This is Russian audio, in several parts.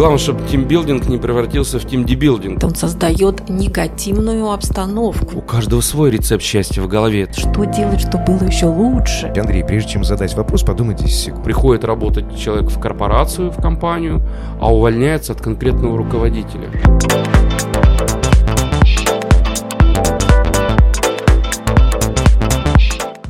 Главное, чтобы тимбилдинг не превратился в тимдибилдинг. Он создает негативную обстановку. У каждого свой рецепт счастья в голове. Что делать, чтобы было еще лучше? Андрей, прежде чем задать вопрос, подумайте 10 секунд. Приходит работать человек в корпорацию, в компанию, а увольняется от конкретного руководителя.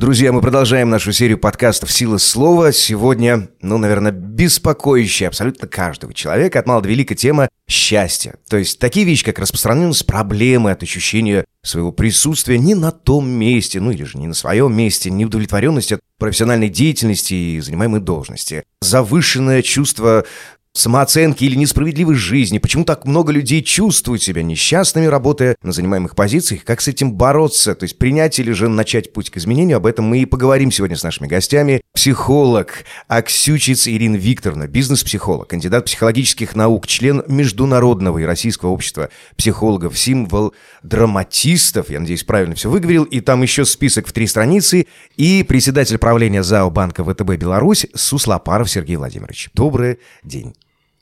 Друзья, мы продолжаем нашу серию подкастов «Сила слова». Сегодня, ну, наверное, беспокоящая абсолютно каждого человека от мала до велика тема счастья. То есть такие вещи, как распространенность проблемы от ощущения своего присутствия не на том месте, ну или же не на своем месте, неудовлетворенность от профессиональной деятельности и занимаемой должности, завышенное чувство самооценки или несправедливой жизни, почему так много людей чувствуют себя несчастными, работая на занимаемых позициях, как с этим бороться, то есть принять или же начать путь к изменению, об этом мы и поговорим сегодня с нашими гостями. Психолог Аксючиц Ирина Викторовна, бизнес-психолог, кандидат психологических наук, член Международного и Российского общества психологов, символ драматистов, я надеюсь, правильно все выговорил, и там еще список в три страницы, и председатель правления ЗАО Банка ВТБ Беларусь Суслопаров Сергей Владимирович. Добрый день.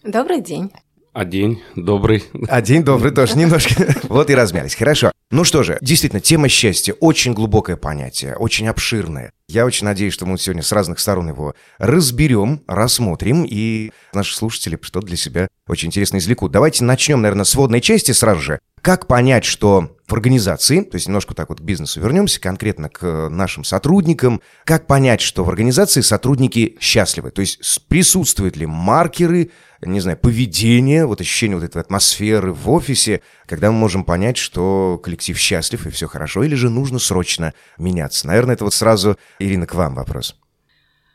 Добрый день. А день добрый. А день добрый тоже немножко. Вот и размялись. Хорошо. Ну что же, действительно, тема счастья очень глубокое понятие, очень обширное. Я очень надеюсь, что мы сегодня с разных сторон его разберем, рассмотрим, и наши слушатели что-то для себя очень интересно извлекут. Давайте начнем, наверное, с водной части сразу же. Как понять, что в организации, то есть немножко так вот к бизнесу вернемся, конкретно к нашим сотрудникам, как понять, что в организации сотрудники счастливы? То есть присутствуют ли маркеры, не знаю, поведение, вот ощущение вот этой атмосферы в офисе, когда мы можем понять, что коллектив счастлив и все хорошо, или же нужно срочно меняться? Наверное, это вот сразу, Ирина, к вам вопрос.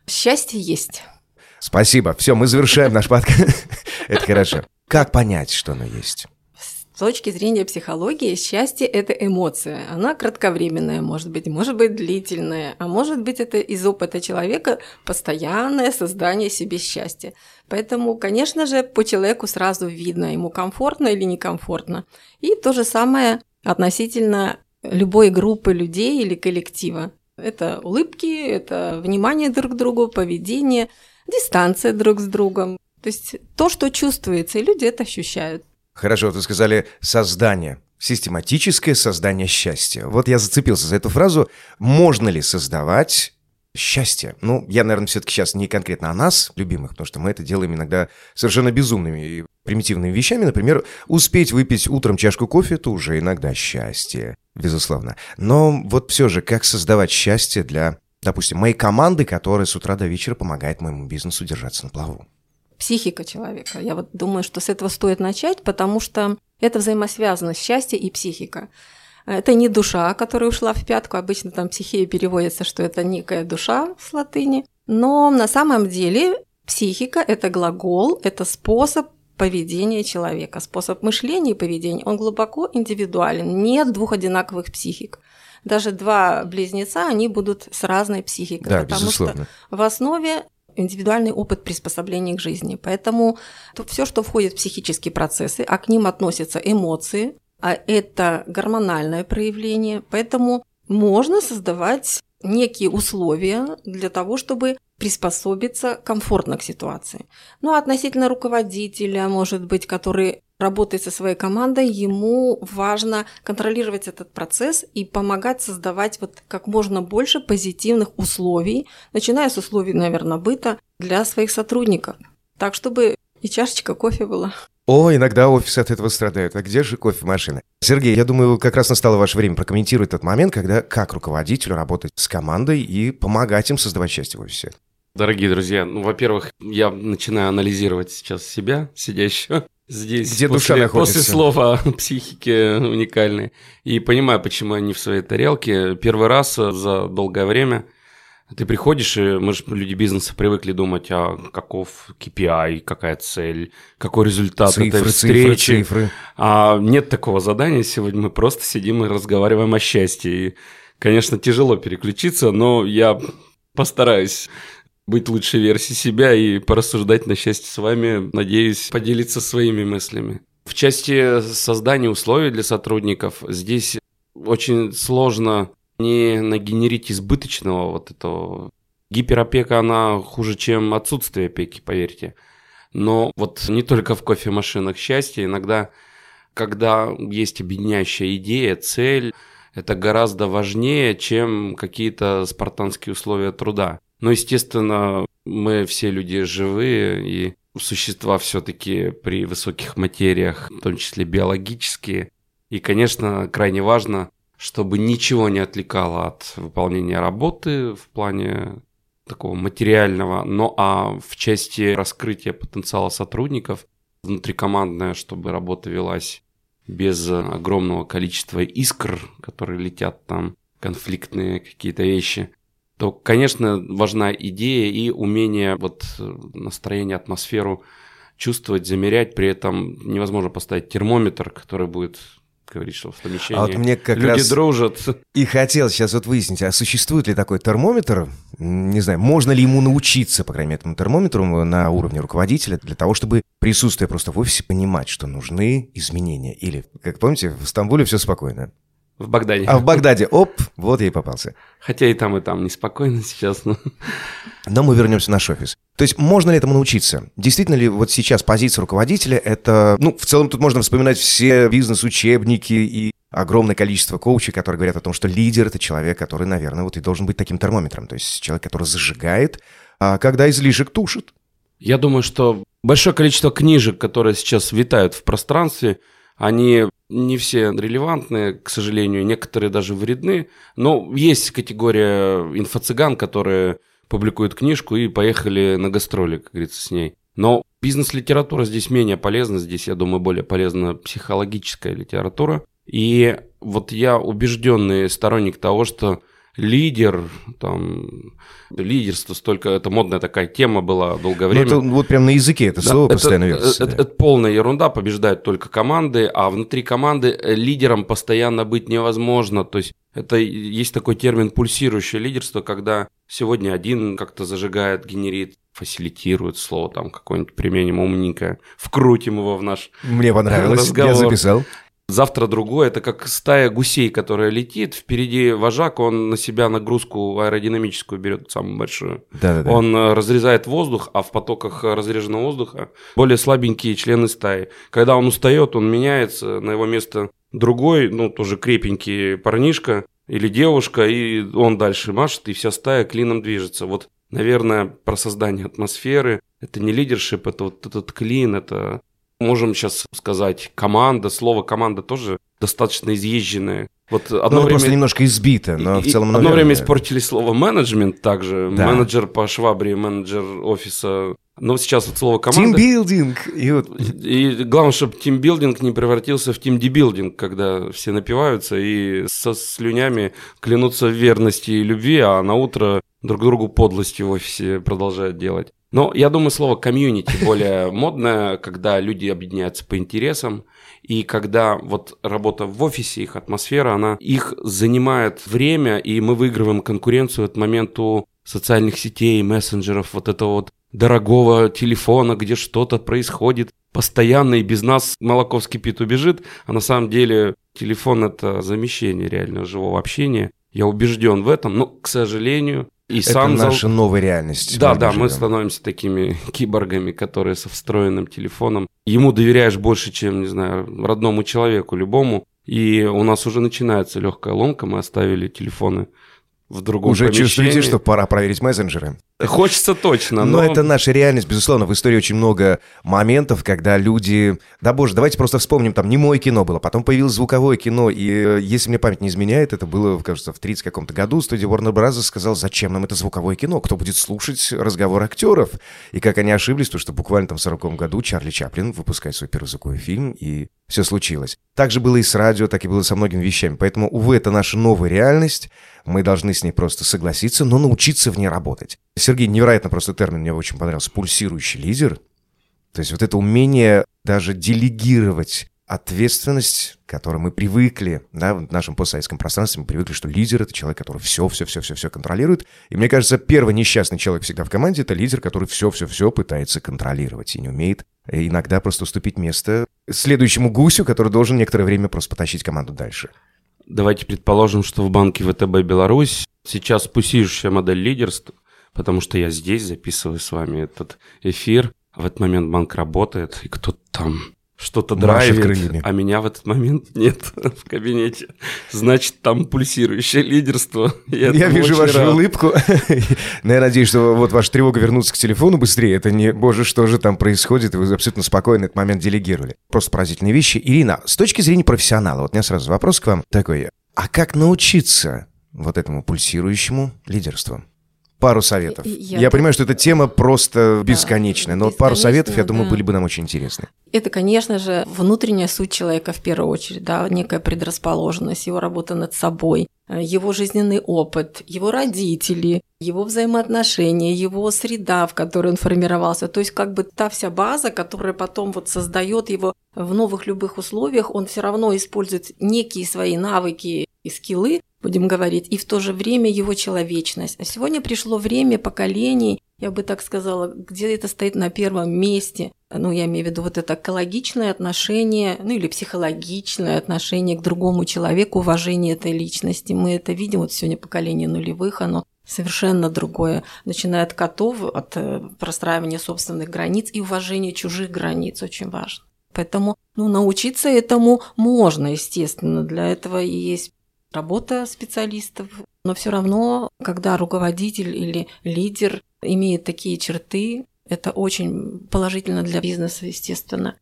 Счастье есть. Спасибо. Все, мы завершаем наш подкаст. Это хорошо. Как понять, что оно есть? С точки зрения психологии, счастье – это эмоция. Она кратковременная, может быть, может быть длительная, а может быть, это из опыта человека постоянное создание себе счастья. Поэтому, конечно же, по человеку сразу видно, ему комфортно или некомфортно. И то же самое относительно любой группы людей или коллектива. Это улыбки, это внимание друг к другу, поведение, дистанция друг с другом. То есть то, что чувствуется, и люди это ощущают. Хорошо, вы сказали «создание». Систематическое создание счастья. Вот я зацепился за эту фразу. Можно ли создавать счастье? Ну, я, наверное, все-таки сейчас не конкретно о нас, любимых, потому что мы это делаем иногда совершенно безумными и примитивными вещами. Например, успеть выпить утром чашку кофе – это уже иногда счастье, безусловно. Но вот все же, как создавать счастье для, допустим, моей команды, которая с утра до вечера помогает моему бизнесу держаться на плаву? Психика человека. Я вот думаю, что с этого стоит начать, потому что это взаимосвязано счастье и психика. Это не душа, которая ушла в пятку. Обычно там психия переводится, что это некая душа с латыни. Но на самом деле психика – это глагол, это способ поведения человека, способ мышления и поведения. Он глубоко индивидуален. Нет двух одинаковых психик. Даже два близнеца, они будут с разной психикой. Да, потому безусловно. что в основе индивидуальный опыт приспособления к жизни. Поэтому все, что входит в психические процессы, а к ним относятся эмоции, а это гормональное проявление, поэтому можно создавать некие условия для того, чтобы приспособиться комфортно к ситуации. Ну, а относительно руководителя, может быть, который работает со своей командой, ему важно контролировать этот процесс и помогать создавать вот как можно больше позитивных условий, начиная с условий, наверное, быта для своих сотрудников. Так, чтобы и чашечка кофе была. О, иногда офис от этого страдает. А где же кофемашина? Сергей, я думаю, как раз настало ваше время прокомментировать тот момент, когда как руководителю работать с командой и помогать им создавать счастье в офисе. Дорогие друзья, ну, во-первых, я начинаю анализировать сейчас себя, сидящего здесь. Где после, душа находится? После слова психики уникальной. И понимаю, почему они в своей тарелке. Первый раз за долгое время ты приходишь, и мы же люди бизнеса привыкли думать, а каков KPI, какая цель, какой результат Цифры, этой встречи. цифры, цифры. А нет такого задания сегодня, мы просто сидим и разговариваем о счастье. И, конечно, тяжело переключиться, но я постараюсь быть лучшей версией себя и порассуждать на счастье с вами. Надеюсь, поделиться своими мыслями. В части создания условий для сотрудников здесь очень сложно не нагенерить избыточного вот этого. Гиперопека, она хуже, чем отсутствие опеки, поверьте. Но вот не только в кофемашинах счастье, иногда, когда есть объединяющая идея, цель, это гораздо важнее, чем какие-то спартанские условия труда. Но, естественно, мы все люди живые, и существа все-таки при высоких материях, в том числе биологические. И, конечно, крайне важно, чтобы ничего не отвлекало от выполнения работы в плане такого материального, но а в части раскрытия потенциала сотрудников внутрикомандная, чтобы работа велась без огромного количества искр, которые летят там, конфликтные какие-то вещи, то, конечно, важна идея и умение вот настроение, атмосферу чувствовать, замерять. При этом невозможно поставить термометр, который будет говорить, что в помещении а вот мне как люди раз дружат. И хотел сейчас вот выяснить, а существует ли такой термометр? Не знаю, можно ли ему научиться, по крайней мере, этому термометру на уровне руководителя, для того, чтобы присутствуя просто в офисе, понимать, что нужны изменения. Или, как помните, в Стамбуле все спокойно. В Багдаде. А в Багдаде, оп, вот я и попался. Хотя и там, и там неспокойно сейчас. Но... Но мы вернемся в наш офис. То есть можно ли этому научиться? Действительно ли вот сейчас позиция руководителя это... Ну, в целом тут можно вспоминать все бизнес-учебники и огромное количество коучей, которые говорят о том, что лидер — это человек, который, наверное, вот и должен быть таким термометром. То есть человек, который зажигает, а когда излишек тушит. Я думаю, что большое количество книжек, которые сейчас витают в пространстве, они не все релевантны, к сожалению, некоторые даже вредны. Но есть категория инфо-цыган, которые публикуют книжку и поехали на гастроли, как говорится, с ней. Но бизнес-литература здесь менее полезна, здесь, я думаю, более полезна психологическая литература. И вот я убежденный сторонник того, что лидер, там, лидерство, столько, это модная такая тема была долгое время. Ну, это вот прям на языке это да, слово это, постоянно вертится. Это, да. это, это полная ерунда, побеждают только команды, а внутри команды лидером постоянно быть невозможно. То есть это есть такой термин пульсирующее лидерство, когда сегодня один как-то зажигает, генерит, фасилитирует слово там какое-нибудь применим умненькое, вкрутим его в наш Мне понравилось, разговор. я записал. Завтра другое, это как стая гусей, которая летит, впереди вожак, он на себя нагрузку аэродинамическую берет самую большую. Да-да-да. Он э, разрезает воздух, а в потоках разреженного воздуха более слабенькие члены стаи. Когда он устает, он меняется, на его место другой, ну, тоже крепенький парнишка или девушка, и он дальше машет, и вся стая клином движется. Вот, наверное, про создание атмосферы, это не лидершип, это вот этот клин, это можем сейчас сказать команда. Слово команда тоже достаточно изъезженное. Вот одно ну, время... просто немножко избито, но в целом, Одно время испортили слово менеджмент также. Да. Менеджер по швабре, менеджер офиса. Но сейчас вот слово команда... Тимбилдинг! И, вот... и главное, чтобы тимбилдинг не превратился в тимдибилдинг, когда все напиваются и со слюнями клянутся в верности и любви, а на утро друг другу подлости в офисе продолжают делать. Но я думаю, слово комьюнити более модное, когда люди объединяются по интересам, и когда вот работа в офисе, их атмосфера, она их занимает время, и мы выигрываем конкуренцию от моменту социальных сетей, мессенджеров, вот этого вот дорогого телефона, где что-то происходит постоянно, и без нас молоко вскипит, убежит, а на самом деле телефон – это замещение реального живого общения. Я убежден в этом, но, к сожалению, и это сам наша зал... новая реальность. Да, да, мы становимся такими киборгами, которые со встроенным телефоном. Ему доверяешь больше, чем, не знаю, родному человеку, любому. И у нас уже начинается легкая ломка, мы оставили телефоны в другом Уже помещении. чувствуете, что пора проверить мессенджеры? Хочется точно, но... но... это наша реальность, безусловно. В истории очень много моментов, когда люди... Да боже, давайте просто вспомним, там не мое кино было, потом появилось звуковое кино, и э, если мне память не изменяет, это было, кажется, в 30 каком-то году, студия Warner Bros. сказал, зачем нам это звуковое кино, кто будет слушать разговор актеров? И как они ошиблись, то что буквально там в 40 году Чарли Чаплин выпускает свой первый звуковой фильм, и все случилось. Так же было и с радио, так и было со многими вещами. Поэтому, увы, это наша новая реальность, мы должны с ней просто согласиться, но научиться в ней работать. Сергей, невероятно просто термин мне очень понравился. Пульсирующий лидер. То есть вот это умение даже делегировать ответственность, к которой мы привыкли, да, в нашем постсоветском пространстве мы привыкли, что лидер — это человек, который все-все-все-все-все контролирует. И мне кажется, первый несчастный человек всегда в команде — это лидер, который все-все-все пытается контролировать и не умеет иногда просто уступить место следующему гусю, который должен некоторое время просто потащить команду дальше. Давайте предположим, что в банке ВТБ Беларусь сейчас пульсирующая модель лидерства, потому что я здесь записываю с вами этот эфир. в этот момент банк работает, и кто-то там что-то драйвит, крыльями. а меня в этот момент нет в кабинете. Значит, там пульсирующее лидерство. Я, этому вижу вашу рад. улыбку. Но я надеюсь, что вот ваша тревога вернуться к телефону быстрее. Это не, боже, что же там происходит, и вы абсолютно спокойно этот момент делегировали. Просто поразительные вещи. Ирина, с точки зрения профессионала, вот у меня сразу вопрос к вам такой. А как научиться вот этому пульсирующему лидерству? Пару советов. Я, я понимаю, что эта тема просто бесконечная, но вот пару бесконечная, советов, я думаю, да. были бы нам очень интересны. Это, конечно же, внутренняя суть человека в первую очередь, да, некая предрасположенность, его работа над собой, э, его жизненный опыт, его родители, его взаимоотношения, его среда, в которой он формировался. То есть как бы та вся база, которая потом вот создает его в новых любых условиях, он все равно использует некие свои навыки и скиллы, будем говорить, и в то же время его человечность. А сегодня пришло время поколений, я бы так сказала, где это стоит на первом месте. Ну, я имею в виду вот это экологичное отношение, ну или психологичное отношение к другому человеку, уважение этой личности. Мы это видим, вот сегодня поколение нулевых, оно совершенно другое, начиная от котов, от э, простраивания собственных границ и уважения чужих границ, очень важно. Поэтому ну, научиться этому можно, естественно. Для этого и есть работа специалистов. Но все равно, когда руководитель или лидер имеет такие черты, это очень положительно для бизнеса, естественно.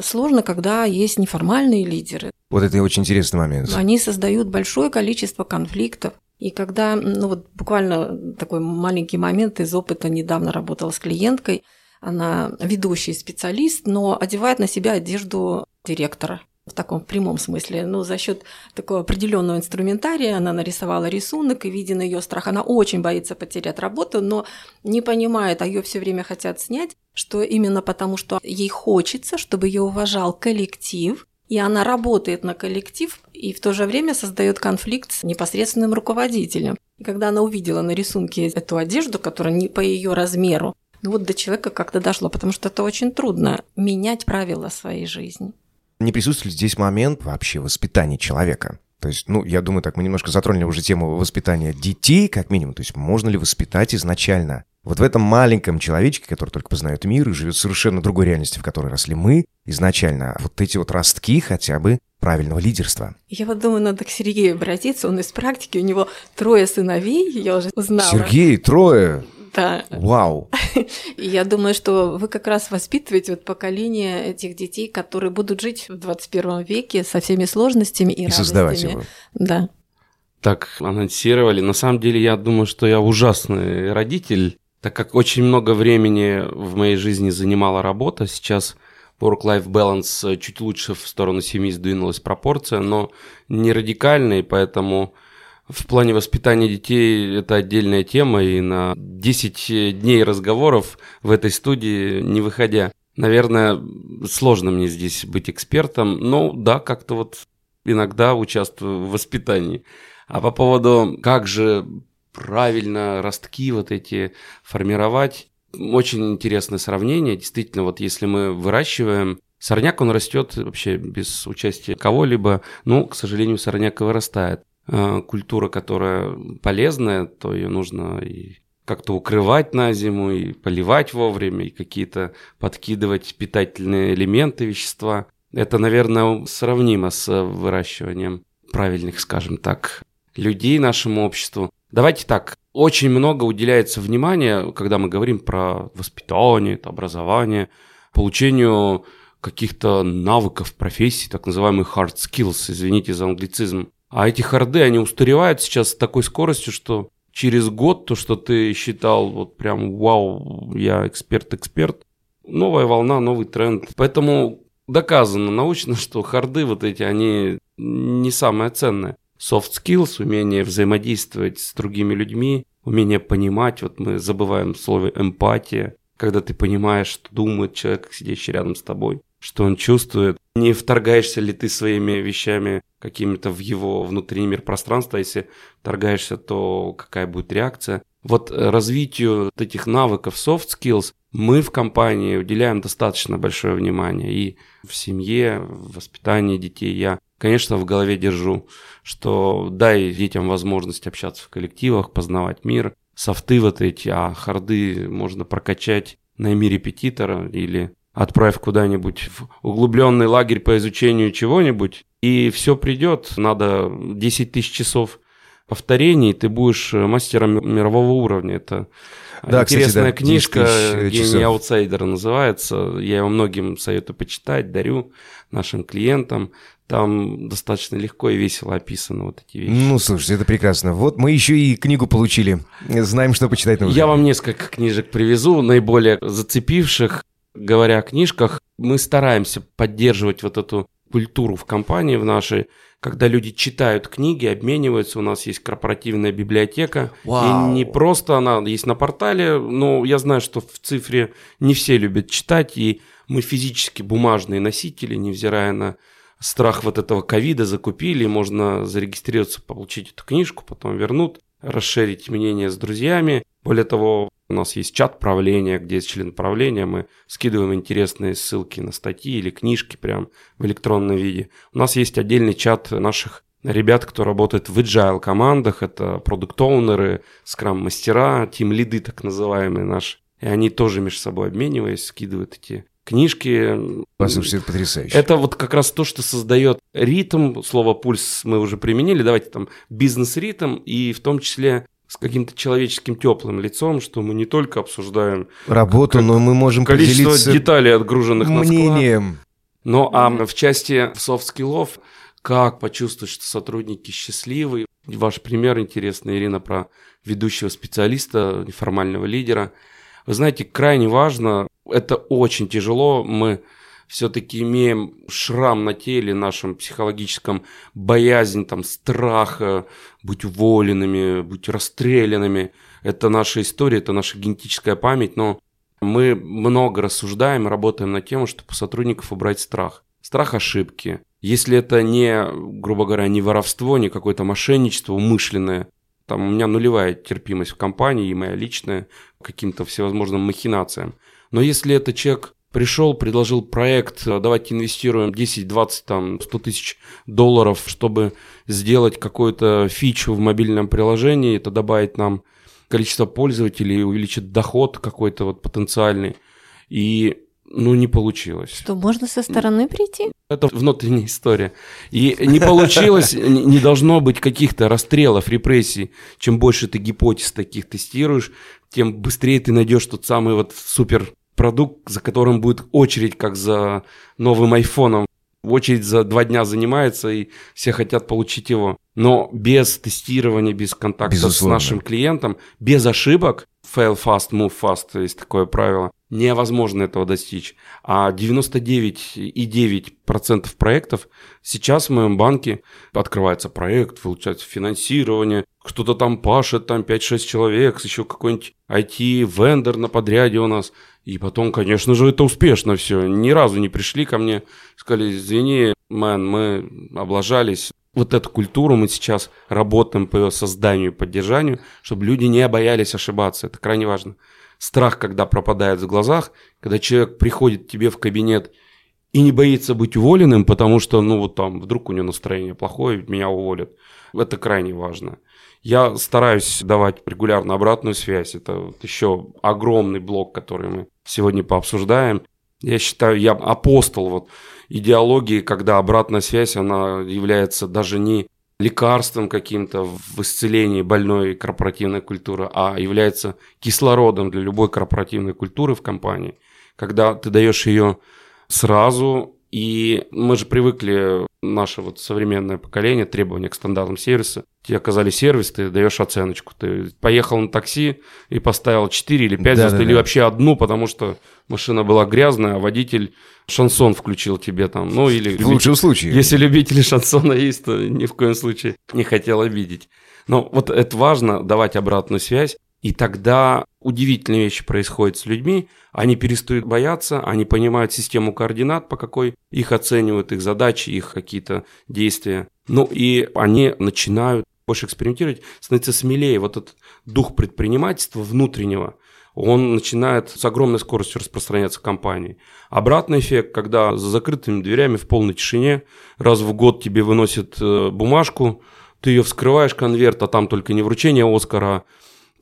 Сложно, когда есть неформальные лидеры. Вот это очень интересный момент. Они создают большое количество конфликтов. И когда, ну вот буквально такой маленький момент из опыта, недавно работала с клиенткой, она ведущий специалист, но одевает на себя одежду директора в таком прямом смысле. Но за счет такого определенного инструментария она нарисовала рисунок, и виден ее страх. Она очень боится потерять работу, но не понимает, а ее все время хотят снять, что именно потому, что ей хочется, чтобы ее уважал коллектив, и она работает на коллектив и в то же время создает конфликт с непосредственным руководителем. И когда она увидела на рисунке эту одежду, которая не по ее размеру, ну вот до человека как-то дошло, потому что это очень трудно менять правила своей жизни. Не присутствует здесь момент вообще воспитания человека? То есть, ну, я думаю, так мы немножко затронули уже тему воспитания детей, как минимум. То есть, можно ли воспитать изначально вот в этом маленьком человечке, который только познает мир и живет в совершенно другой реальности, в которой росли мы, изначально вот эти вот ростки хотя бы правильного лидерства. Я вот думаю, надо к Сергею обратиться, он из практики, у него трое сыновей, я уже узнала. Сергей, трое, Да, вау. Я думаю, что вы как раз воспитываете вот поколение этих детей, которые будут жить в 21 веке со всеми сложностями и, И создавать радостями. его. Да. Так анонсировали. На самом деле, я думаю, что я ужасный родитель, так как очень много времени в моей жизни занимала работа. Сейчас work-life balance чуть лучше в сторону семьи сдвинулась пропорция, но не радикально, и поэтому в плане воспитания детей это отдельная тема, и на 10 дней разговоров в этой студии не выходя. Наверное, сложно мне здесь быть экспертом, но да, как-то вот иногда участвую в воспитании. А по поводу, как же правильно ростки вот эти формировать, очень интересное сравнение. Действительно, вот если мы выращиваем сорняк, он растет вообще без участия кого-либо. Ну, к сожалению, сорняк и вырастает. А, Культура, которая полезная, то ее нужно и как-то укрывать на зиму, и поливать вовремя, и какие-то подкидывать питательные элементы, вещества. Это, наверное, сравнимо с выращиванием правильных, скажем так, людей нашему обществу. Давайте так, очень много уделяется внимания, когда мы говорим про воспитание, образование, получению каких-то навыков, профессий, так называемых hard skills, извините за англицизм. А эти харды, они устаревают сейчас с такой скоростью, что через год то, что ты считал вот прям вау, я эксперт-эксперт, новая волна, новый тренд. Поэтому доказано научно, что харды вот эти, они не самое ценное. Soft skills, умение взаимодействовать с другими людьми, умение понимать, вот мы забываем слово эмпатия, когда ты понимаешь, что думает человек, сидящий рядом с тобой, что он чувствует. Не вторгаешься ли ты своими вещами какими-то в его внутренний мир пространства, если вторгаешься, то какая будет реакция. Вот развитию вот этих навыков soft skills мы в компании уделяем достаточно большое внимание. И в семье, в воспитании детей я, конечно, в голове держу, что дай детям возможность общаться в коллективах, познавать мир, софты вот эти, а харды можно прокачать найми репетитора или отправь куда-нибудь в углубленный лагерь по изучению чего-нибудь, и все придет. Надо 10 тысяч часов повторений, ты будешь мастером мирового уровня. Это да, интересная кстати, да, книжка «Гений аутсайдера» называется. Я его многим советую почитать, дарю нашим клиентам. Там достаточно легко и весело описаны вот эти вещи. Ну, слушайте, это прекрасно. Вот мы еще и книгу получили. Знаем, что почитать нужно. Я вам несколько книжек привезу, наиболее зацепивших. Говоря о книжках, мы стараемся поддерживать вот эту культуру в компании в нашей, когда люди читают книги, обмениваются. У нас есть корпоративная библиотека. Вау. И не просто она есть на портале, но я знаю, что в цифре не все любят читать, и мы физически бумажные носители, невзирая на страх вот этого ковида, закупили, можно зарегистрироваться, получить эту книжку, потом вернут, расширить мнение с друзьями. Более того, у нас есть чат правления, где есть член правления, мы скидываем интересные ссылки на статьи или книжки прям в электронном виде. У нас есть отдельный чат наших ребят, кто работает в agile командах, это продукт-оунеры, скрам-мастера, тим-лиды так называемые наши. И они тоже между собой обмениваясь, скидывают эти книжки. Послушайте, это потрясающе. Это вот как раз то, что создает ритм. Слово пульс мы уже применили. Давайте там бизнес-ритм и в том числе с каким-то человеческим теплым лицом, что мы не только обсуждаем работу, но мы можем количество деталей, отгруженных мнением. на склад. Но а в части софт-скиллов, как почувствовать, что сотрудники счастливы. Ваш пример интересный, Ирина, про ведущего специалиста, неформального лидера. Вы знаете, крайне важно, это очень тяжело, мы все-таки имеем шрам на теле нашем психологическом, боязнь, там, страха быть уволенными, быть расстрелянными. Это наша история, это наша генетическая память, но мы много рассуждаем, работаем над тем, чтобы у сотрудников убрать страх. Страх ошибки. Если это не, грубо говоря, не воровство, не какое-то мошенничество умышленное, там у меня нулевая терпимость в компании, и моя личная, каким-то всевозможным махинациям. Но если это человек пришел, предложил проект, э, давайте инвестируем 10, 20, там, 100 тысяч долларов, чтобы сделать какую-то фичу в мобильном приложении, это добавить нам количество пользователей, увеличит доход какой-то вот потенциальный. И ну, не получилось. Что, можно со стороны прийти? Это внутренняя история. И не получилось, не должно быть каких-то расстрелов, репрессий. Чем больше ты гипотез таких тестируешь, тем быстрее ты найдешь тот самый вот супер продукт, за которым будет очередь, как за новым айфоном. Очередь за два дня занимается, и все хотят получить его. Но без тестирования, без контакта Безусловно. с нашим клиентом, без ошибок, fail fast, move fast, есть такое правило, невозможно этого достичь. А 99,9% проектов сейчас в моем банке открывается проект, получается финансирование, кто-то там пашет, там 5-6 человек, еще какой-нибудь IT-вендор на подряде у нас – и потом, конечно же, это успешно все. Ни разу не пришли ко мне, сказали, извини, мэн, мы облажались. Вот эту культуру мы сейчас работаем по ее созданию и поддержанию, чтобы люди не боялись ошибаться. Это крайне важно. Страх, когда пропадает в глазах, когда человек приходит к тебе в кабинет и не боится быть уволенным, потому что, ну, вот там, вдруг у него настроение плохое, меня уволят. Это крайне важно. Я стараюсь давать регулярно обратную связь. Это вот еще огромный блок, который мы сегодня пообсуждаем. Я считаю, я апостол вот идеологии, когда обратная связь, она является даже не лекарством каким-то в исцелении больной корпоративной культуры, а является кислородом для любой корпоративной культуры в компании. Когда ты даешь ее сразу и мы же привыкли, наше вот современное поколение, требования к стандартам сервиса. Тебе оказали сервис, ты даешь оценочку. Ты поехал на такси и поставил 4 или 5 да, звезд, да, или да. вообще одну, потому что машина была грязная, а водитель шансон включил тебе там. Ну, или в лучшем случае. Если любители шансона есть, то ни в коем случае не хотел обидеть. Но вот это важно, давать обратную связь. И тогда удивительные вещи происходят с людьми. Они перестают бояться, они понимают систему координат, по какой их оценивают, их задачи, их какие-то действия. Ну и они начинают больше экспериментировать, становятся смелее. Вот этот дух предпринимательства внутреннего, он начинает с огромной скоростью распространяться в компании. Обратный эффект, когда за закрытыми дверями в полной тишине раз в год тебе выносят э, бумажку, ты ее вскрываешь, конверт, а там только не вручение Оскара,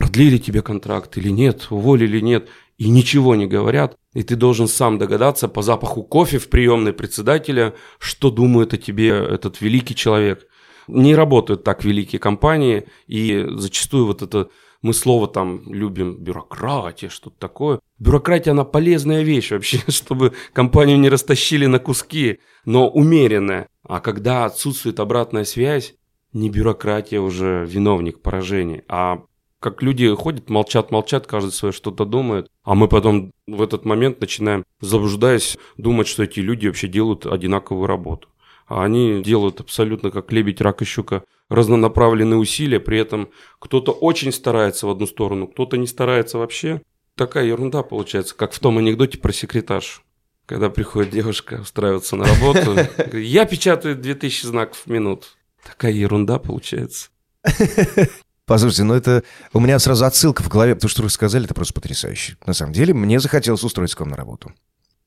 продлили тебе контракт или нет, уволили или нет, и ничего не говорят, и ты должен сам догадаться по запаху кофе в приемной председателя, что думает о тебе этот великий человек. Не работают так великие компании, и зачастую вот это мы слово там любим бюрократия, что-то такое. Бюрократия, она полезная вещь вообще, чтобы компанию не растащили на куски, но умеренная. А когда отсутствует обратная связь, не бюрократия уже виновник поражений, а как люди ходят, молчат, молчат, каждый свое что-то думает, а мы потом в этот момент начинаем, заблуждаясь, думать, что эти люди вообще делают одинаковую работу. А они делают абсолютно как лебедь, рак и щука разнонаправленные усилия, при этом кто-то очень старается в одну сторону, кто-то не старается вообще. Такая ерунда получается, как в том анекдоте про секретаршу. Когда приходит девушка устраиваться на работу, я печатаю 2000 знаков в минуту. Такая ерунда получается. Послушайте, ну это... У меня сразу отсылка в голове, потому что вы сказали, это просто потрясающе. На самом деле, мне захотелось устроиться к вам на работу.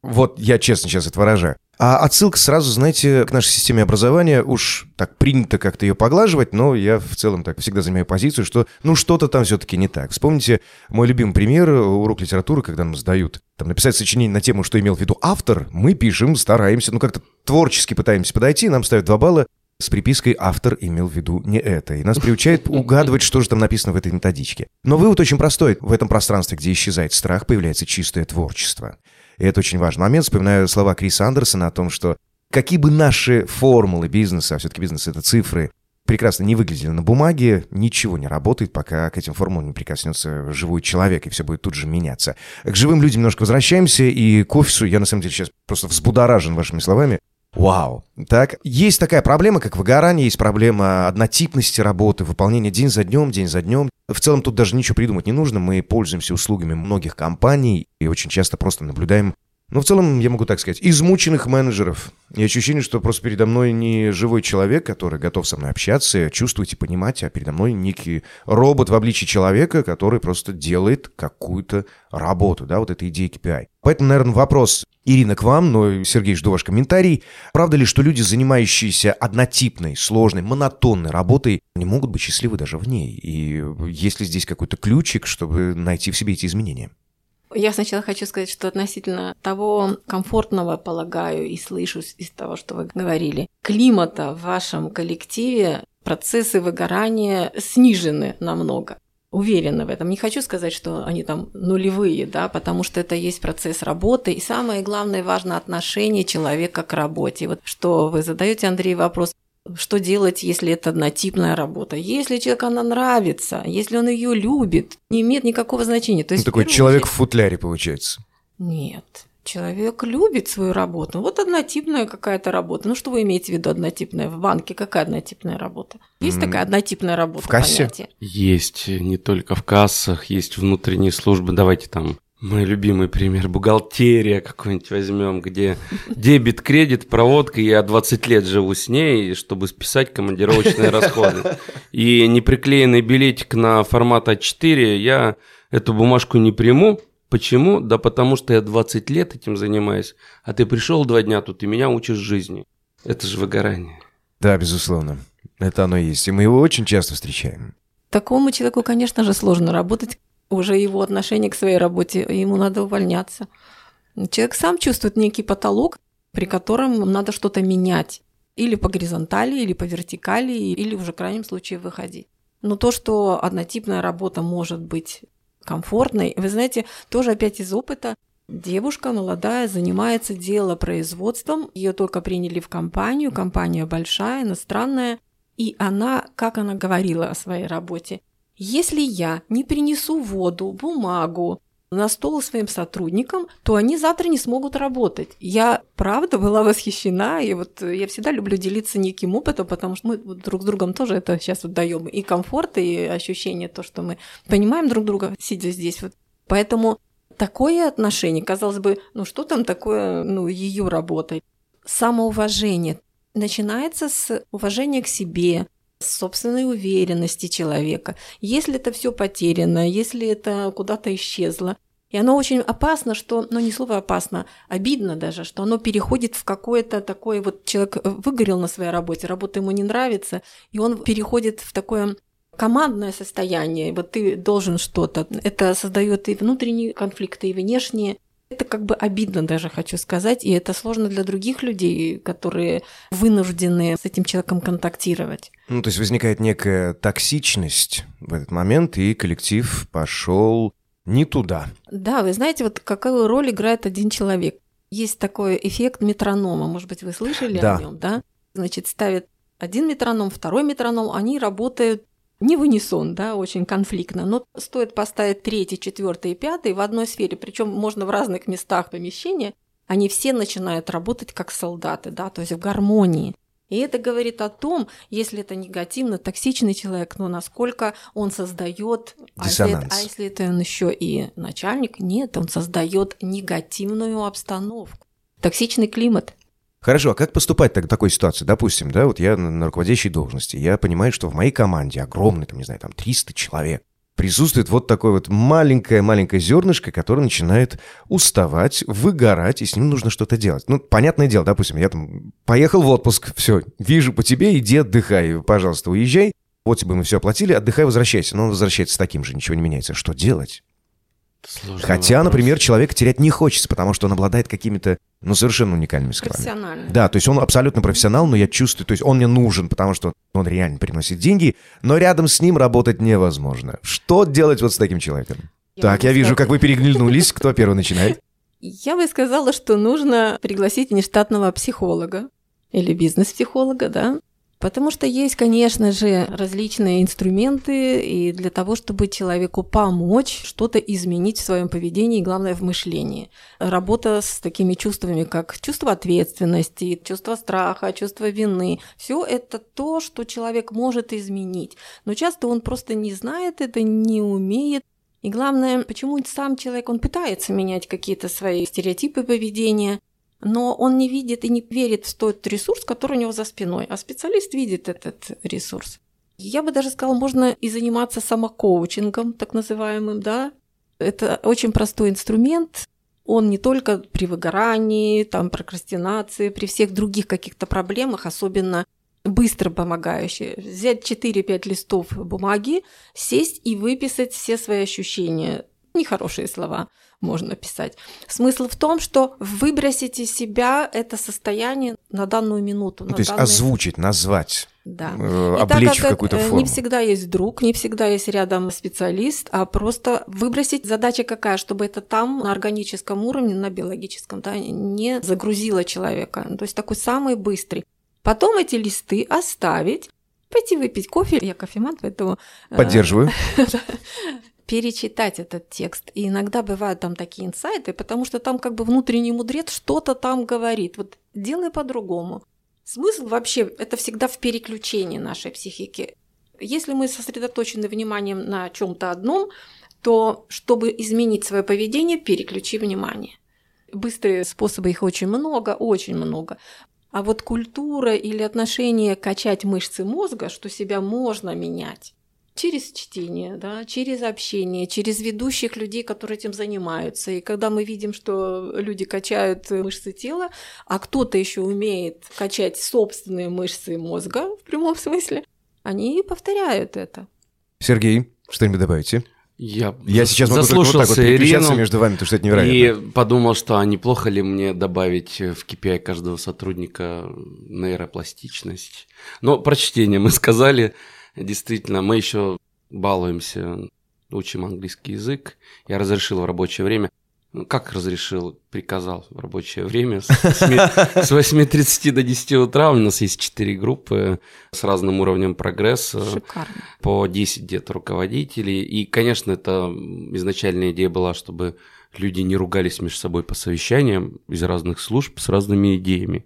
Вот я честно сейчас это выражаю. А отсылка сразу, знаете, к нашей системе образования. Уж так принято как-то ее поглаживать, но я в целом так всегда занимаю позицию, что ну что-то там все-таки не так. Вспомните мой любимый пример, урок литературы, когда нам сдают там написать сочинение на тему, что имел в виду автор, мы пишем, стараемся, ну как-то творчески пытаемся подойти, нам ставят два балла, с припиской «автор имел в виду не это». И нас приучает угадывать, что же там написано в этой методичке. Но вывод очень простой. В этом пространстве, где исчезает страх, появляется чистое творчество. И это очень важный момент. Вспоминаю слова Криса Андерсона о том, что какие бы наши формулы бизнеса, а все-таки бизнес — это цифры, прекрасно не выглядели на бумаге, ничего не работает, пока к этим формулам не прикоснется живой человек, и все будет тут же меняться. К живым людям немножко возвращаемся, и к офису я на самом деле сейчас просто взбудоражен вашими словами. Вау. Так, есть такая проблема, как выгорание, есть проблема однотипности работы, выполнения день за днем, день за днем. В целом тут даже ничего придумать не нужно, мы пользуемся услугами многих компаний и очень часто просто наблюдаем ну, в целом, я могу так сказать, измученных менеджеров. И ощущение, что просто передо мной не живой человек, который готов со мной общаться, чувствовать и понимать, а передо мной некий робот в обличии человека, который просто делает какую-то работу, да, вот эта идея KPI. Поэтому, наверное, вопрос, Ирина, к вам, но, Сергей, жду ваш комментарий. Правда ли, что люди, занимающиеся однотипной, сложной, монотонной работой, не могут быть счастливы даже в ней? И есть ли здесь какой-то ключик, чтобы найти в себе эти изменения? Я сначала хочу сказать, что относительно того комфортного, полагаю, и слышу из того, что вы говорили, климата в вашем коллективе, процессы выгорания снижены намного. Уверена в этом. Не хочу сказать, что они там нулевые, да, потому что это есть процесс работы. И самое главное, важно отношение человека к работе. Вот что вы задаете, Андрей, вопрос, что делать, если это однотипная работа? Если человеку она нравится, если он ее любит, не имеет никакого значения. То есть, ну, такой человек очередь... в футляре получается. Нет. Человек любит свою работу. Вот однотипная какая-то работа. Ну, что вы имеете в виду однотипная? В банке какая однотипная работа? Есть mm. такая однотипная работа? В кассе? Понятие? Есть. Не только в кассах, есть внутренние службы. Давайте там мой любимый пример – бухгалтерия какой-нибудь возьмем, где дебет, кредит, проводка, я 20 лет живу с ней, чтобы списать командировочные расходы. И неприклеенный билетик на формат А4 я эту бумажку не приму. Почему? Да потому что я 20 лет этим занимаюсь, а ты пришел два дня тут и меня учишь жизни. Это же выгорание. Да, безусловно. Это оно и есть. И мы его очень часто встречаем. Такому человеку, конечно же, сложно работать, уже его отношение к своей работе, ему надо увольняться. Человек сам чувствует некий потолок, при котором надо что-то менять. Или по горизонтали, или по вертикали, или уже в крайнем случае выходить. Но то, что однотипная работа может быть комфортной, вы знаете, тоже опять из опыта. Девушка молодая занимается делопроизводством, ее только приняли в компанию, компания большая, иностранная, и она, как она говорила о своей работе, если я не принесу воду, бумагу на стол своим сотрудникам, то они завтра не смогут работать. Я правда была восхищена, и вот я всегда люблю делиться неким опытом, потому что мы друг с другом тоже это сейчас вот даем и комфорт, и ощущение то, что мы понимаем друг друга, сидя здесь. Вот. Поэтому такое отношение, казалось бы, ну что там такое, ну ее работа, самоуважение начинается с уважения к себе, собственной уверенности человека. Если это все потеряно, если это куда-то исчезло, и оно очень опасно, что, ну не слово опасно, обидно даже, что оно переходит в какое-то такое, вот человек выгорел на своей работе, работа ему не нравится, и он переходит в такое командное состояние, вот ты должен что-то. Это создает и внутренние конфликты, и внешние. Это как бы обидно даже, хочу сказать, и это сложно для других людей, которые вынуждены с этим человеком контактировать. Ну, то есть возникает некая токсичность в этот момент, и коллектив пошел не туда. Да, вы знаете, вот какую роль играет один человек. Есть такой эффект метронома, может быть, вы слышали да. о нем, да? Значит, ставят один метроном, второй метроном, они работают не в унисон, да, очень конфликтно, но стоит поставить третий, четвертый и пятый в одной сфере, причем можно в разных местах помещения, они все начинают работать как солдаты, да, то есть в гармонии. И это говорит о том, если это негативно, токсичный человек, но насколько он создает, а если, это, а если это он еще и начальник, нет, он создает негативную обстановку, токсичный климат. Хорошо, а как поступать так, в такой ситуации? Допустим, да, вот я на руководящей должности, я понимаю, что в моей команде огромный, там, не знаю, там 300 человек, присутствует вот такое вот маленькое-маленькое зернышко, которое начинает уставать, выгорать, и с ним нужно что-то делать. Ну, понятное дело, допустим, я там поехал в отпуск, все, вижу по тебе, иди отдыхай, пожалуйста, уезжай, вот тебе мы все оплатили, отдыхай, возвращайся. Но он возвращается с таким же, ничего не меняется. Что делать? Сложный Хотя, вопрос. например, человека терять не хочется, потому что он обладает какими-то, ну, совершенно уникальными скиллами. Профессионально. Да, то есть он абсолютно профессионал, но я чувствую, то есть он мне нужен, потому что он реально приносит деньги, но рядом с ним работать невозможно. Что делать вот с таким человеком? Я так, я сказать... вижу, как вы переглянулись. Кто первый начинает? Я бы сказала, что нужно пригласить внештатного психолога или бизнес-психолога, да, Потому что есть, конечно же, различные инструменты и для того, чтобы человеку помочь что-то изменить в своем поведении и, главное, в мышлении. Работа с такими чувствами, как чувство ответственности, чувство страха, чувство вины. Все это то, что человек может изменить. Но часто он просто не знает это, не умеет. И главное, почему сам человек, он пытается менять какие-то свои стереотипы поведения, но он не видит и не верит в тот ресурс, который у него за спиной, а специалист видит этот ресурс. Я бы даже сказала, можно и заниматься самокоучингом, так называемым, да. Это очень простой инструмент, он не только при выгорании, там, прокрастинации, при всех других каких-то проблемах, особенно быстро помогающий. Взять 4-5 листов бумаги, сесть и выписать все свои ощущения. Нехорошие слова – можно писать. Смысл в том, что выбросить из себя это состояние на данную минуту. Ну, на то есть данный... озвучить, назвать. Да. Э, облечь в какую-то форму. Не всегда есть друг, не всегда есть рядом специалист, а просто выбросить. Задача какая, чтобы это там на органическом уровне, на биологическом, да, не загрузило человека. То есть такой самый быстрый. Потом эти листы оставить, пойти выпить кофе. Я кофеман, поэтому... Э, Поддерживаю. перечитать этот текст. И иногда бывают там такие инсайты, потому что там как бы внутренний мудрец что-то там говорит. Вот делай по-другому. Смысл вообще это всегда в переключении нашей психики. Если мы сосредоточены вниманием на чем-то одном, то чтобы изменить свое поведение, переключи внимание. Быстрые способы, их очень много, очень много. А вот культура или отношение качать мышцы мозга, что себя можно менять, через чтение, да, через общение, через ведущих людей, которые этим занимаются. И когда мы видим, что люди качают мышцы тела, а кто-то еще умеет качать собственные мышцы мозга в прямом смысле, они повторяют это. Сергей, что-нибудь добавите? Я, я сейчас могу только вот так вот переключаться между вами, потому что это невероятно. И подумал, что а неплохо ли мне добавить в KPI каждого сотрудника нейропластичность. Но про чтение мы сказали. Действительно, мы еще балуемся, учим английский язык. Я разрешил в рабочее время. Ну, как разрешил? Приказал в рабочее время. С 8.30 до 10 утра у нас есть 4 группы с разным уровнем прогресса. Шикарно. По 10 где-то руководителей. И, конечно, это изначальная идея была, чтобы люди не ругались между собой по совещаниям из разных служб с разными идеями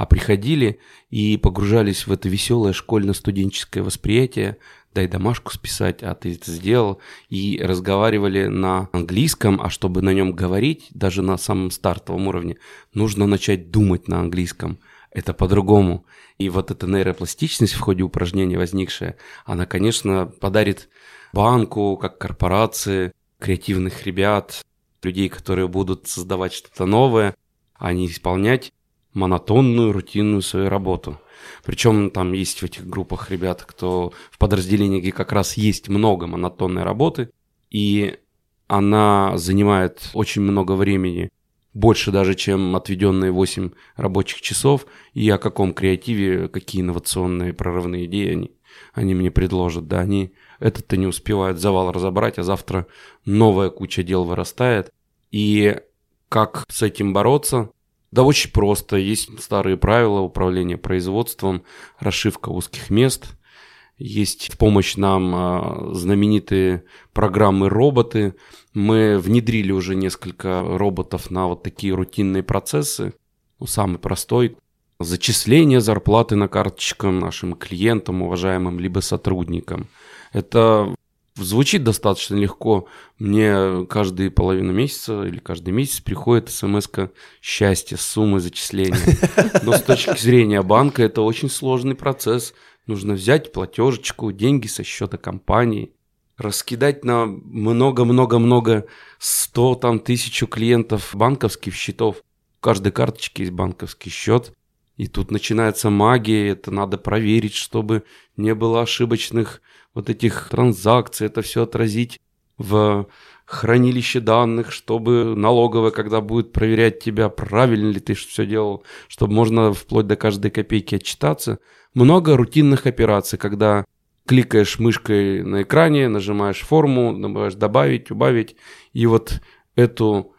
а приходили и погружались в это веселое школьно-студенческое восприятие, дай домашку списать, а ты это сделал, и разговаривали на английском, а чтобы на нем говорить, даже на самом стартовом уровне, нужно начать думать на английском. Это по-другому. И вот эта нейропластичность в ходе упражнения возникшая, она, конечно, подарит банку, как корпорации, креативных ребят, людей, которые будут создавать что-то новое, а не исполнять монотонную, рутинную свою работу. Причем там есть в этих группах ребята, кто в подразделении, где как раз есть много монотонной работы, и она занимает очень много времени, больше даже, чем отведенные 8 рабочих часов, и о каком креативе, какие инновационные прорывные идеи они, они мне предложат. Да, они этот-то не успевают завал разобрать, а завтра новая куча дел вырастает. И как с этим бороться? Да очень просто. Есть старые правила управления производством, расшивка узких мест. Есть в помощь нам а, знаменитые программы роботы. Мы внедрили уже несколько роботов на вот такие рутинные процессы. Ну, самый простой зачисление зарплаты на карточкам нашим клиентам, уважаемым, либо сотрудникам. Это звучит достаточно легко. Мне каждые половину месяца или каждый месяц приходит смс счастья с суммой зачисления. Но с точки зрения банка это очень сложный процесс. Нужно взять платежечку, деньги со счета компании, раскидать на много-много-много, 100 там тысячу клиентов банковских счетов. У каждой карточки есть банковский счет. И тут начинается магия, это надо проверить, чтобы не было ошибочных вот этих транзакций, это все отразить в хранилище данных, чтобы налоговая, когда будет проверять тебя, правильно ли ты все делал, чтобы можно вплоть до каждой копейки отчитаться. Много рутинных операций, когда кликаешь мышкой на экране, нажимаешь форму, набираешь добавить, убавить, и вот эту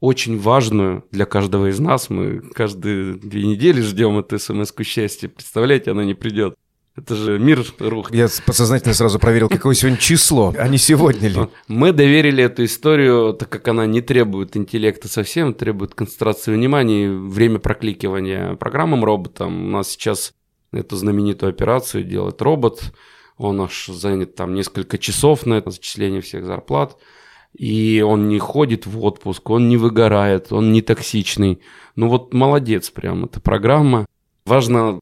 очень важную для каждого из нас. Мы каждые две недели ждем эту смс-ку счастья. Представляете, она не придет. Это же мир рух. Я подсознательно сразу проверил, какое сегодня число, а не сегодня ли. Мы доверили эту историю, так как она не требует интеллекта совсем, требует концентрации внимания и время прокликивания программам роботом. У нас сейчас эту знаменитую операцию делает робот. Он аж занят там несколько часов на это зачисление всех зарплат и он не ходит в отпуск, он не выгорает, он не токсичный. Ну вот молодец прям, эта программа. Важно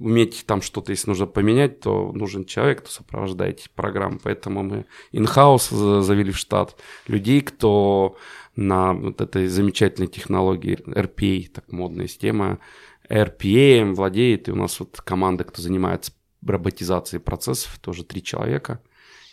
уметь там что-то, если нужно поменять, то нужен человек, кто сопровождает эти программы. Поэтому мы in-house завели в штат людей, кто на вот этой замечательной технологии RPA, так модная система, RPA владеет, и у нас вот команда, кто занимается роботизацией процессов, тоже три человека.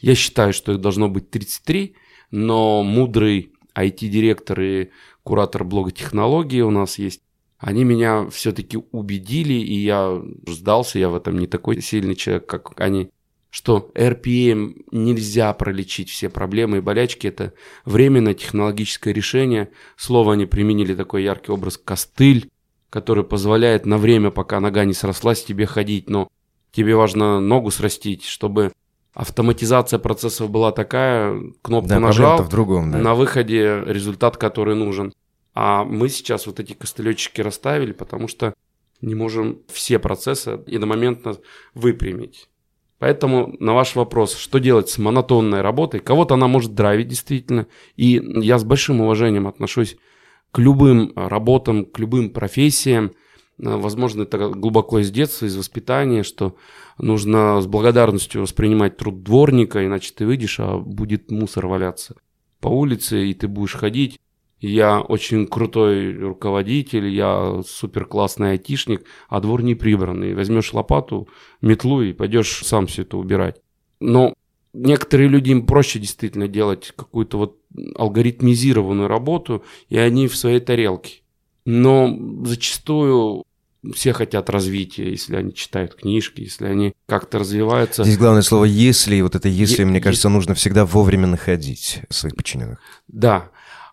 Я считаю, что их должно быть 33, но мудрый IT-директор и куратор блога технологии у нас есть. Они меня все-таки убедили, и я сдался, я в этом не такой сильный человек, как они, что RPM нельзя пролечить все проблемы и болячки, это временное технологическое решение. Слово они применили такой яркий образ «костыль», который позволяет на время, пока нога не срослась, тебе ходить, но тебе важно ногу срастить, чтобы автоматизация процессов была такая, кнопку да, нажал, в другом, да. на выходе результат, который нужен. А мы сейчас вот эти костылечки расставили, потому что не можем все процессы единомоментно выпрямить. Поэтому на ваш вопрос, что делать с монотонной работой, кого-то она может драйвить действительно. И я с большим уважением отношусь к любым работам, к любым профессиям. Возможно, это глубоко из детства, из воспитания, что нужно с благодарностью воспринимать труд дворника, иначе ты выйдешь, а будет мусор валяться по улице, и ты будешь ходить. Я очень крутой руководитель, я супер классный айтишник, а двор не прибранный. Возьмешь лопату, метлу и пойдешь сам все это убирать. Но некоторые люди им проще действительно делать какую-то вот алгоритмизированную работу, и они в своей тарелке. Но зачастую все хотят развития, если они читают книжки, если они как-то развиваются. Здесь главное слово «если», и вот это «если», е- мне кажется, е- нужно всегда вовремя находить своих подчиненных. Да.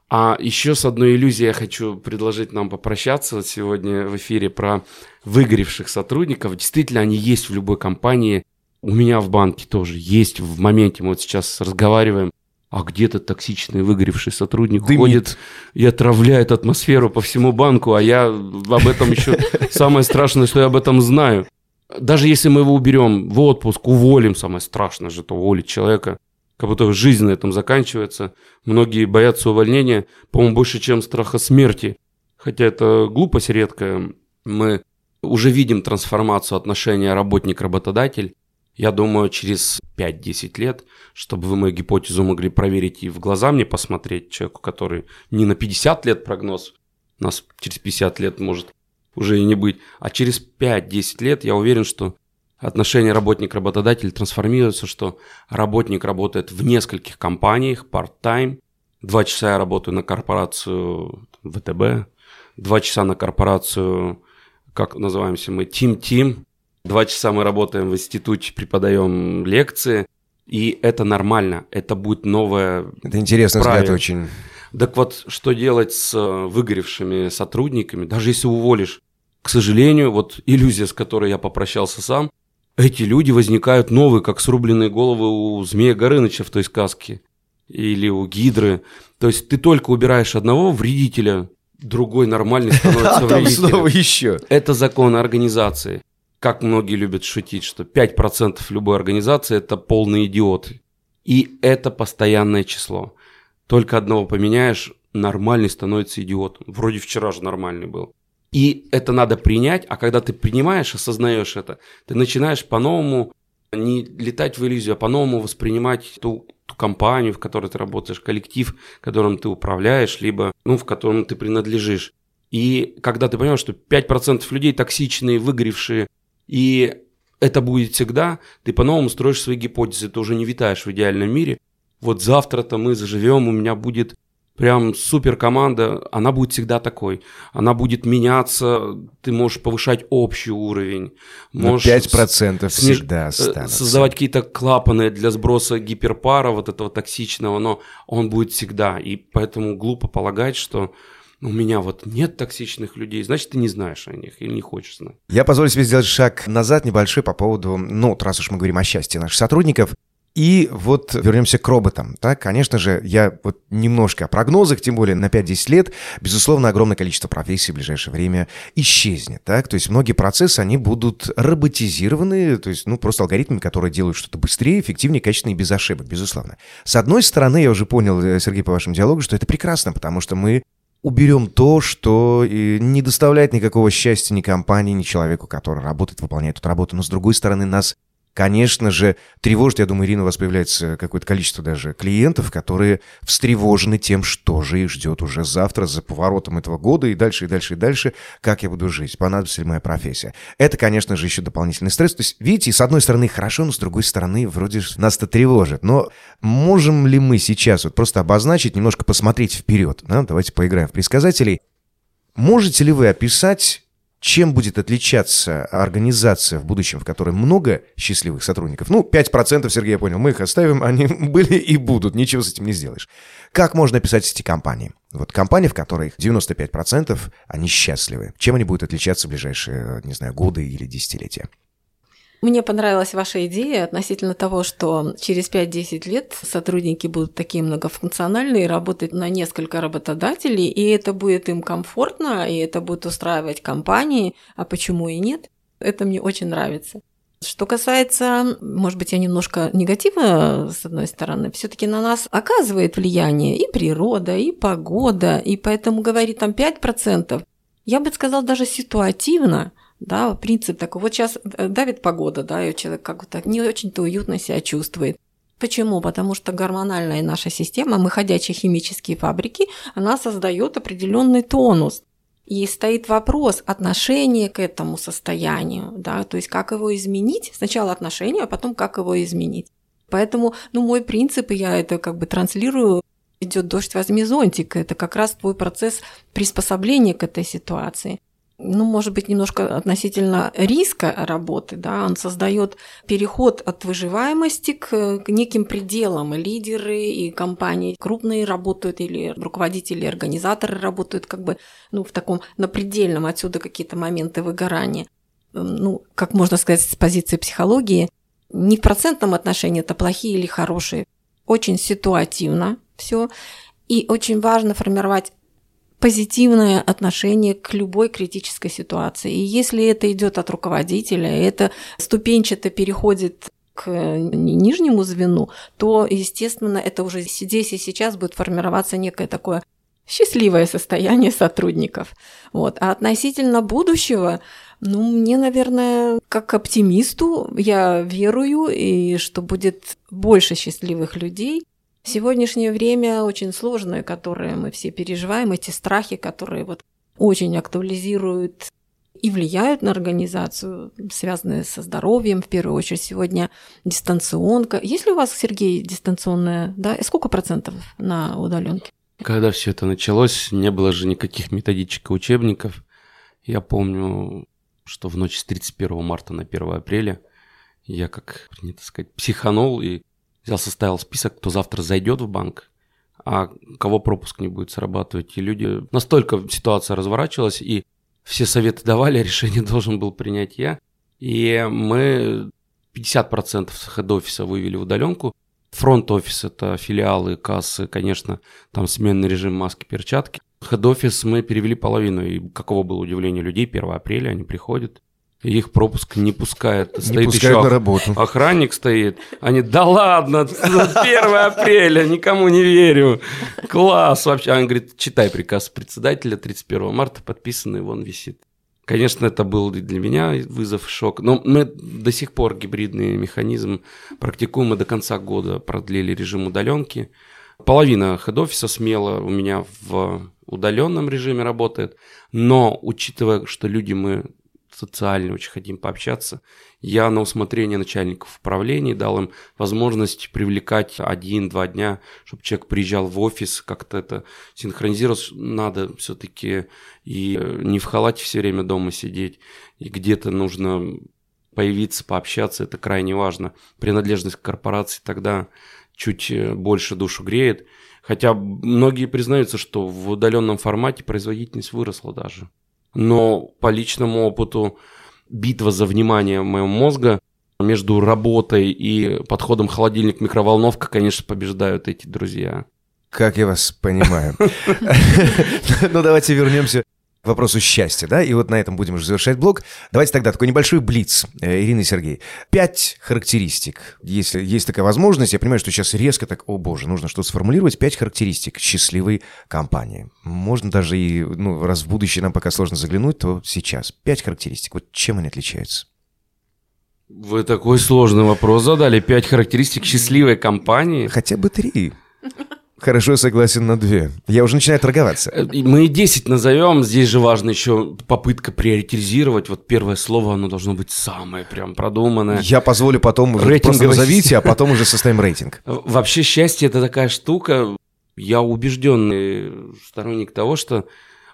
А еще с одной иллюзией я хочу предложить нам попрощаться сегодня в эфире про выгоревших сотрудников. Действительно, они есть в любой компании. У меня в банке тоже есть в моменте. Мы вот сейчас разговариваем а где-то токсичный выгоревший сотрудник Дымит. ходит и отравляет атмосферу по всему банку, а я об этом еще... Самое страшное, что я об этом знаю. Даже если мы его уберем в отпуск, уволим, самое страшное же, то уволить человека, как будто жизнь на этом заканчивается. Многие боятся увольнения, по-моему, больше, чем страха смерти. Хотя это глупость редкая. Мы уже видим трансформацию отношения работник-работодатель. Я думаю, через 5-10 лет, чтобы вы мою гипотезу могли проверить и в глаза мне посмотреть, человеку, который не на 50 лет прогноз, нас через 50 лет может уже и не быть. А через 5-10 лет я уверен, что отношение работник-работодатель трансформируется, что работник работает в нескольких компаниях, part-time. Два часа я работаю на корпорацию ВТБ, два часа на корпорацию, как называемся мы, Team Team. Два часа мы работаем в институте, преподаем лекции. И это нормально, это будет новое Это интересный правило. взгляд очень. Так вот, что делать с э, выгоревшими сотрудниками, даже если уволишь? К сожалению, вот иллюзия, с которой я попрощался сам, эти люди возникают новые, как срубленные головы у Змея Горыныча в той сказке. Или у Гидры. То есть ты только убираешь одного вредителя, другой нормальный становится А там снова еще. Это закон организации. Как многие любят шутить, что 5% любой организации – это полные идиоты. И это постоянное число. Только одного поменяешь, нормальный становится идиотом. Вроде вчера же нормальный был. И это надо принять, а когда ты принимаешь, осознаешь это, ты начинаешь по-новому не летать в иллюзию, а по-новому воспринимать ту, ту компанию, в которой ты работаешь, коллектив, которым ты управляешь, либо ну, в котором ты принадлежишь. И когда ты понимаешь, что 5% людей токсичные, выгоревшие, и это будет всегда, ты по-новому строишь свои гипотезы, ты уже не витаешь в идеальном мире. Вот завтра-то мы заживем, у меня будет прям супер команда, она будет всегда такой. Она будет меняться, ты можешь повышать общий уровень. Но Можешь 5% сниж- всегда э, останутся. Создавать какие-то клапаны для сброса гиперпара, вот этого токсичного, но он будет всегда. И поэтому глупо полагать, что у меня вот нет токсичных людей, значит, ты не знаешь о них или не хочешь знать. Я позволю себе сделать шаг назад небольшой по поводу, ну, раз уж мы говорим о счастье наших сотрудников. И вот вернемся к роботам. Так, конечно же, я вот немножко о прогнозах, тем более на 5-10 лет, безусловно, огромное количество профессий в ближайшее время исчезнет. Так? То есть многие процессы, они будут роботизированы, то есть, ну, просто алгоритмами, которые делают что-то быстрее, эффективнее, качественнее и без ошибок, безусловно. С одной стороны, я уже понял, э, Сергей, по вашему диалогу, что это прекрасно, потому что мы уберем то, что э, не доставляет никакого счастья ни компании, ни человеку, который работает, выполняет эту работу. Но с другой стороны, нас, конечно же, тревожит, я думаю, Ирина, у вас появляется какое-то количество даже клиентов, которые встревожены тем, что же их ждет уже завтра за поворотом этого года и дальше, и дальше, и дальше, как я буду жить, понадобится ли моя профессия. Это, конечно же, еще дополнительный стресс. То есть, видите, с одной стороны хорошо, но с другой стороны вроде нас это тревожит. Но можем ли мы сейчас вот просто обозначить, немножко посмотреть вперед? да? Давайте поиграем в предсказателей. Можете ли вы описать, чем будет отличаться организация в будущем, в которой много счастливых сотрудников? Ну, 5%, Сергей, я понял, мы их оставим, они были и будут, ничего с этим не сделаешь. Как можно описать эти компании? Вот компании, в которых 95% они счастливы. Чем они будут отличаться в ближайшие, не знаю, годы или десятилетия? Мне понравилась ваша идея относительно того, что через 5-10 лет сотрудники будут такие многофункциональные, работать на несколько работодателей, и это будет им комфортно, и это будет устраивать компании, а почему и нет? Это мне очень нравится. Что касается, может быть, я немножко негативно, с одной стороны, все-таки на нас оказывает влияние и природа, и погода, и поэтому говорить там 5%, я бы сказала даже ситуативно, да, принцип такой. Вот сейчас давит погода, да, и человек как-то не очень-то уютно себя чувствует. Почему? Потому что гормональная наша система, мы ходячие химические фабрики, она создает определенный тонус. И стоит вопрос отношения к этому состоянию, да, то есть как его изменить. Сначала отношения, а потом как его изменить. Поэтому, ну, мой принцип, и я это как бы транслирую, идет дождь, возьми зонтик. Это как раз твой процесс приспособления к этой ситуации ну, может быть, немножко относительно риска работы, да, он создает переход от выживаемости к, к неким пределам. Лидеры и компании крупные работают, или руководители, организаторы работают как бы ну, в таком на предельном, отсюда какие-то моменты выгорания. Ну, как можно сказать с позиции психологии, не в процентном отношении это плохие или хорошие, очень ситуативно все. И очень важно формировать позитивное отношение к любой критической ситуации. И если это идет от руководителя, это ступенчато переходит к нижнему звену, то, естественно, это уже здесь и сейчас будет формироваться некое такое счастливое состояние сотрудников. Вот. А относительно будущего, ну, мне, наверное, как оптимисту, я верую, и что будет больше счастливых людей, Сегодняшнее время очень сложное, которое мы все переживаем, эти страхи, которые вот очень актуализируют и влияют на организацию, связанные со здоровьем, в первую очередь сегодня дистанционка. Есть ли у вас, Сергей, дистанционная, да, и сколько процентов на удаленке? Когда все это началось, не было же никаких методичек и учебников. Я помню, что в ночь с 31 марта на 1 апреля я, как принято сказать, психанул и взял, составил список, кто завтра зайдет в банк, а кого пропуск не будет срабатывать. И люди... Настолько ситуация разворачивалась, и все советы давали, решение должен был принять я. И мы 50% хед-офиса вывели в удаленку. Фронт-офис – это филиалы, кассы, конечно, там сменный режим маски, перчатки. Хед-офис мы перевели половину, и каково было удивление людей, 1 апреля они приходят, их пропуск не пускает. Не стоит пускают еще на работу. Охранник стоит. Они, да ладно, 1 апреля, никому не верю. Класс вообще. Он говорит, читай приказ председателя 31 марта, подписанный, вон висит. Конечно, это был для меня вызов, шок. Но мы до сих пор гибридный механизм практикуем. Мы до конца года продлили режим удаленки. Половина хед-офиса смело у меня в удаленном режиме работает. Но учитывая, что люди мы социально очень хотим пообщаться. Я на усмотрение начальников управления дал им возможность привлекать один-два дня, чтобы человек приезжал в офис, как-то это синхронизировать. Надо все-таки и не в халате все время дома сидеть, и где-то нужно появиться, пообщаться, это крайне важно. Принадлежность к корпорации тогда чуть э, больше душу греет. Хотя многие признаются, что в удаленном формате производительность выросла даже но по личному опыту битва за внимание моего мозга между работой и подходом холодильник-микроволновка, конечно, побеждают эти друзья. Как я вас понимаю. Ну, давайте вернемся вопросу счастья, да, и вот на этом будем уже завершать блог. Давайте тогда такой небольшой блиц, э, Ирина и Сергей. Пять характеристик, если есть такая возможность, я понимаю, что сейчас резко так, о боже, нужно что-то сформулировать, пять характеристик счастливой компании. Можно даже и, ну, раз в будущее нам пока сложно заглянуть, то сейчас. Пять характеристик, вот чем они отличаются? Вы такой сложный вопрос задали. Пять характеристик счастливой компании. Хотя бы три. Хорошо, согласен на две. Я уже начинаю торговаться. Э, мы и 10 назовем. Здесь же важно еще попытка приоритизировать. Вот первое слово, оно должно быть самое прям продуманное. Я позволю потом уже Рейтинг просто назовите, а потом уже составим рейтинг. Вообще счастье – это такая штука. Я убежденный сторонник того, что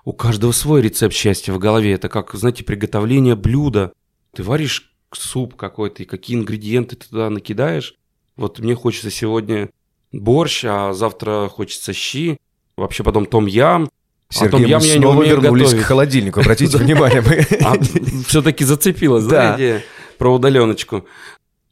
у каждого свой рецепт счастья в голове. Это как, знаете, приготовление блюда. Ты варишь суп какой-то, и какие ингредиенты ты туда накидаешь. Вот мне хочется сегодня борщ, а завтра хочется щи, вообще потом том ям. Сергей, а том ям я не умею вернулись готовить. к холодильнику, обратите внимание. А, все-таки зацепилось, да, идея про удаленочку.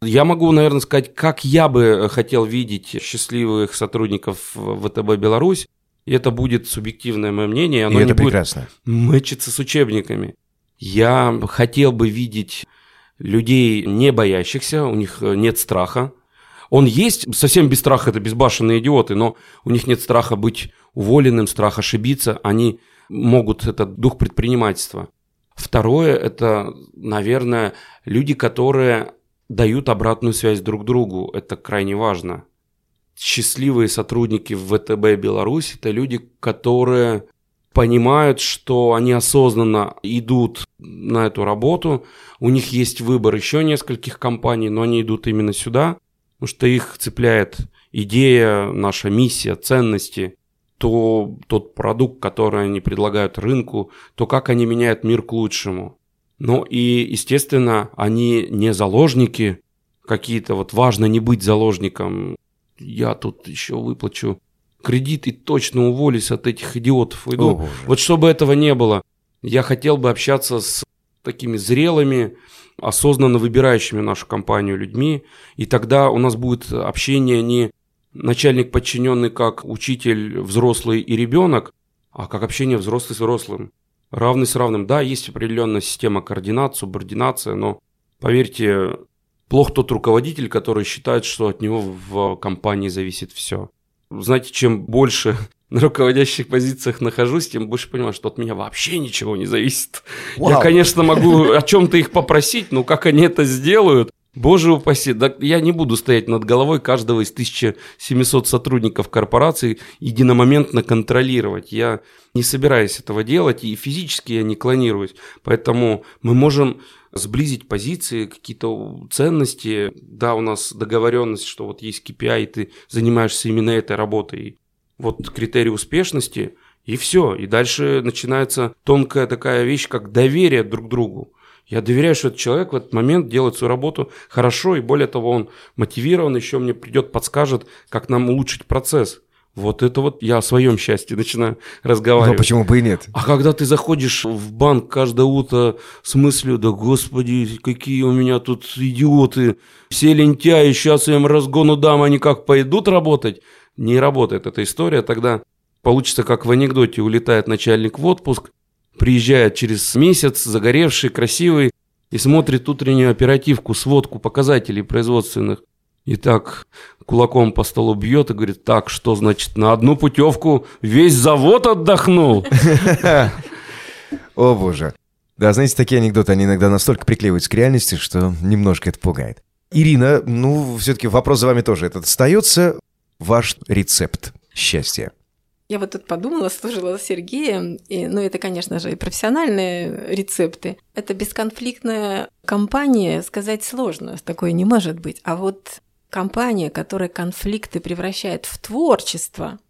Я могу, наверное, сказать, как я бы хотел видеть счастливых сотрудников ВТБ Беларусь. И это будет субъективное мое мнение. Оно и это не прекрасно. будет мэчиться с учебниками. Я хотел бы видеть людей не боящихся, у них нет страха, он есть, совсем без страха, это безбашенные идиоты, но у них нет страха быть уволенным, страх ошибиться, они могут, этот дух предпринимательства. Второе, это, наверное, люди, которые дают обратную связь друг другу, это крайне важно. Счастливые сотрудники в ВТБ Беларусь – это люди, которые понимают, что они осознанно идут на эту работу, у них есть выбор еще нескольких компаний, но они идут именно сюда – потому что их цепляет идея, наша миссия, ценности, то тот продукт, который они предлагают рынку, то как они меняют мир к лучшему. Ну и, естественно, они не заложники какие-то, вот важно не быть заложником. Я тут еще выплачу кредит и точно уволюсь от этих идиотов. Уйду. вот чтобы этого не было, я хотел бы общаться с такими зрелыми, осознанно выбирающими нашу компанию людьми, и тогда у нас будет общение не начальник подчиненный как учитель, взрослый и ребенок, а как общение взрослый с взрослым. Равный с равным. Да, есть определенная система координации, субординация, но поверьте, плох тот руководитель, который считает, что от него в компании зависит все. Знаете, чем больше на руководящих позициях нахожусь, тем больше понимаю, что от меня вообще ничего не зависит. Вау. Я, конечно, могу о чем-то их попросить, но как они это сделают, Боже упаси, да я не буду стоять над головой каждого из 1700 сотрудников корпорации единомоментно контролировать. Я не собираюсь этого делать, и физически я не клонируюсь. Поэтому мы можем сблизить позиции, какие-то ценности. Да, у нас договоренность, что вот есть KPI, и ты занимаешься именно этой работой. Вот критерий успешности, и все. И дальше начинается тонкая такая вещь, как доверие друг другу. Я доверяю, что этот человек в этот момент делает свою работу хорошо, и более того, он мотивирован, еще мне придет, подскажет, как нам улучшить процесс. Вот это вот я о своем счастье начинаю разговаривать. Но почему бы и нет? А когда ты заходишь в банк каждое утро с мыслью, да господи, какие у меня тут идиоты, все лентяи, сейчас я им разгону дам, они как пойдут работать? Не работает эта история, тогда получится как в анекдоте, улетает начальник в отпуск, приезжает через месяц, загоревший, красивый, и смотрит утреннюю оперативку, сводку показателей производственных. И так кулаком по столу бьет и говорит, так, что значит, на одну путевку весь завод отдохнул? О боже. Да, знаете, такие анекдоты, они иногда настолько приклеиваются к реальности, что немножко это пугает. Ирина, ну, все-таки вопрос за вами тоже этот остается. Ваш рецепт счастья. Я вот тут подумала, служила с Сергеем, и, ну это, конечно же, и профессиональные рецепты. Это бесконфликтная компания, сказать сложно, такое не может быть. А вот компания, которая конфликты превращает в творчество,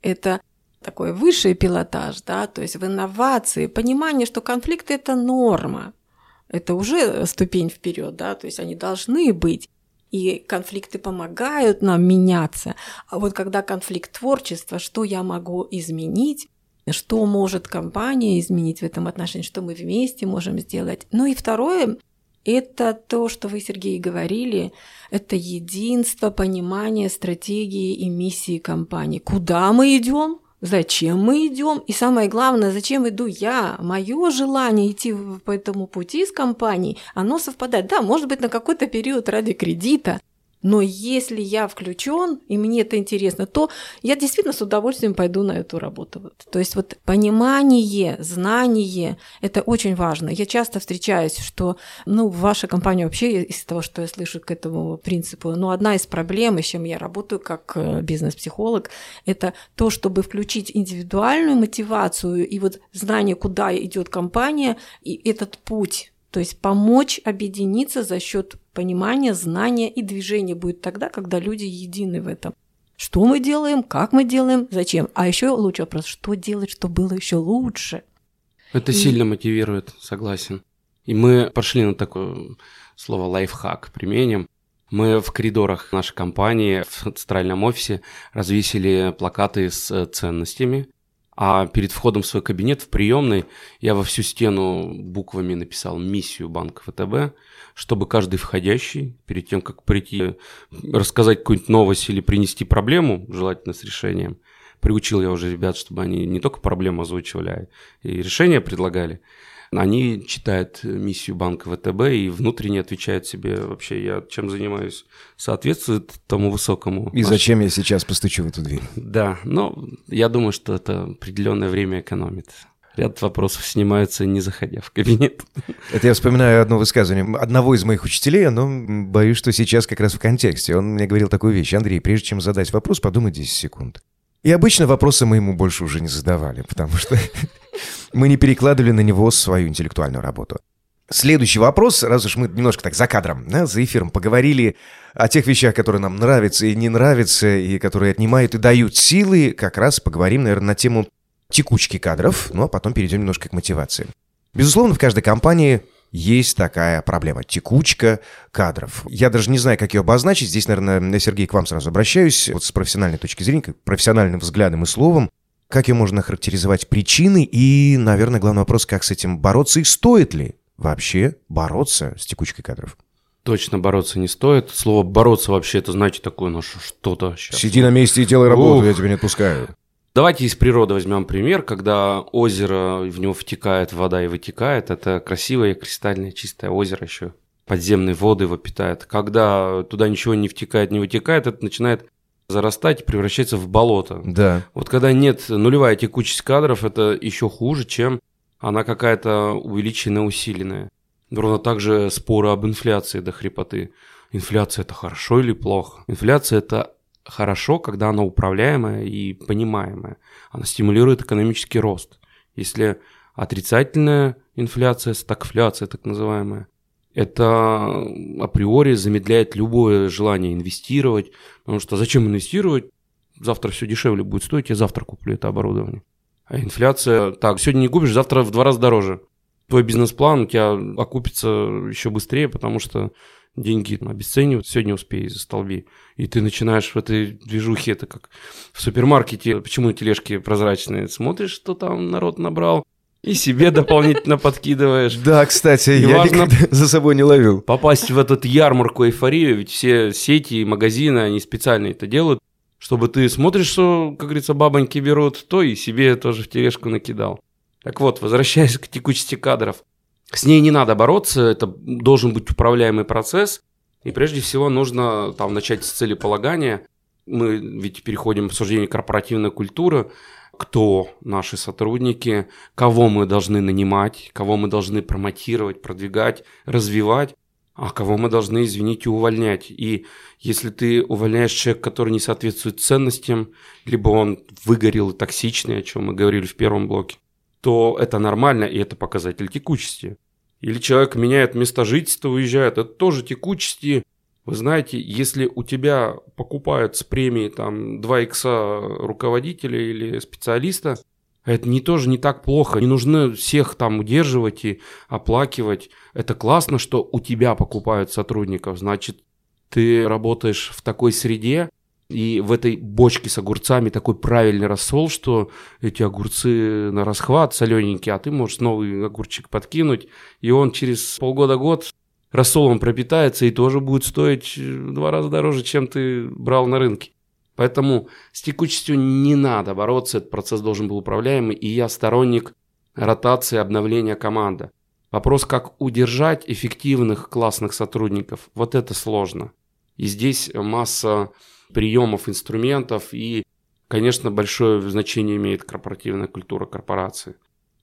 это такой высший пилотаж, да, то есть в инновации, понимание, что конфликты – это норма, это уже ступень вперед, да, то есть они должны быть и конфликты помогают нам меняться. А вот когда конфликт творчества, что я могу изменить, что может компания изменить в этом отношении, что мы вместе можем сделать. Ну и второе, это то, что вы, Сергей, говорили, это единство, понимание стратегии и миссии компании. Куда мы идем? Зачем мы идем, и самое главное, зачем иду я. Мое желание идти по этому пути с компанией, оно совпадает. Да, может быть, на какой-то период ради кредита, но если я включен, и мне это интересно, то я действительно с удовольствием пойду на эту работу. То есть вот понимание, знание – это очень важно. Я часто встречаюсь, что ну, ваша компания вообще, из того, что я слышу к этому принципу, ну, одна из проблем, с чем я работаю как э, бизнес-психолог, это то, чтобы включить индивидуальную мотивацию и вот знание, куда идет компания, и этот путь то есть помочь объединиться за счет понимания, знания и движения будет тогда, когда люди едины в этом. Что мы делаем, как мы делаем, зачем. А еще лучший вопрос, что делать, чтобы было еще лучше. Это и... сильно мотивирует, согласен. И мы пошли на такое слово лайфхак, применим. Мы в коридорах нашей компании в центральном офисе развесили плакаты с ценностями, а перед входом в свой кабинет в приемной я во всю стену буквами написал миссию банка ВТБ, чтобы каждый входящий, перед тем, как прийти рассказать какую-нибудь новость или принести проблему, желательно с решением, приучил я уже ребят, чтобы они не только проблему озвучивали, а и решения предлагали – они читают миссию банка ВТБ и внутренне отвечают себе вообще, я чем занимаюсь, соответствует тому высокому. И зачем я сейчас постучу в эту дверь? Да, но я думаю, что это определенное время экономит. Ряд вопросов снимаются, не заходя в кабинет. Это я вспоминаю одно высказывание одного из моих учителей, но боюсь, что сейчас как раз в контексте. Он мне говорил такую вещь. Андрей, прежде чем задать вопрос, подумай 10 секунд. И обычно вопросы мы ему больше уже не задавали, потому что мы не перекладывали на него свою интеллектуальную работу. Следующий вопрос, раз уж мы немножко так за кадром, да, за эфиром поговорили о тех вещах, которые нам нравятся и не нравятся, и которые отнимают и дают силы, как раз поговорим, наверное, на тему текучки кадров, ну а потом перейдем немножко к мотивации. Безусловно, в каждой компании есть такая проблема – текучка кадров. Я даже не знаю, как ее обозначить. Здесь, наверное, Сергей, к вам сразу обращаюсь. Вот с профессиональной точки зрения, профессиональным взглядом и словом. Как ее можно характеризовать причины и, наверное, главный вопрос, как с этим бороться и стоит ли вообще бороться с текучкой кадров? Точно бороться не стоит. Слово «бороться» вообще это значит такое, ну что-то сейчас. Сиди на месте и делай работу, Ух. я тебя не отпускаю. Давайте из природы возьмем пример, когда озеро, в него втекает вода и вытекает. Это красивое, кристальное, чистое озеро еще. Подземные воды его питают. Когда туда ничего не втекает, не вытекает, это начинает зарастать и превращается в болото. Да. Вот когда нет нулевая текучесть кадров, это еще хуже, чем она какая-то увеличенная, усиленная. Ровно так же споры об инфляции до хрипоты. Инфляция это хорошо или плохо? Инфляция это хорошо, когда она управляемая и понимаемая. Она стимулирует экономический рост. Если отрицательная инфляция, стагфляция так называемая, это априори замедляет любое желание инвестировать, потому что зачем инвестировать? Завтра все дешевле будет стоить, я завтра куплю это оборудование. А инфляция, так, сегодня не купишь, завтра в два раза дороже. Твой бизнес-план у тебя окупится еще быстрее, потому что деньги обесценивают, сегодня успей за столби. И ты начинаешь в этой движухе, это как в супермаркете, почему тележки прозрачные, смотришь, что там народ набрал, и себе дополнительно подкидываешь. Да, кстати, я важно за собой не ловил. Попасть в этот ярмарку эйфорию, ведь все сети и магазины, они специально это делают, чтобы ты смотришь, что, как говорится, бабоньки берут, то и себе тоже в тележку накидал. Так вот, возвращаясь к текучести кадров. С ней не надо бороться, это должен быть управляемый процесс. И прежде всего нужно там начать с целеполагания. Мы ведь переходим к обсуждению корпоративной культуры кто наши сотрудники, кого мы должны нанимать, кого мы должны промотировать, продвигать, развивать, а кого мы должны, извините, увольнять. И если ты увольняешь человека, который не соответствует ценностям, либо он выгорел и токсичный, о чем мы говорили в первом блоке, то это нормально, и это показатель текучести. Или человек меняет место жительства, уезжает, это тоже текучести, вы знаете, если у тебя покупают с премии там 2 икса руководителя или специалиста, это не тоже не так плохо. Не нужно всех там удерживать и оплакивать. Это классно, что у тебя покупают сотрудников. Значит, ты работаешь в такой среде, и в этой бочке с огурцами такой правильный рассол, что эти огурцы на расхват солененькие, а ты можешь новый огурчик подкинуть, и он через полгода-год рассолом пропитается и тоже будет стоить в два раза дороже, чем ты брал на рынке. Поэтому с текучестью не надо бороться, этот процесс должен быть управляемый, и я сторонник ротации, обновления команды. Вопрос, как удержать эффективных, классных сотрудников, вот это сложно. И здесь масса приемов, инструментов, и, конечно, большое значение имеет корпоративная культура корпорации.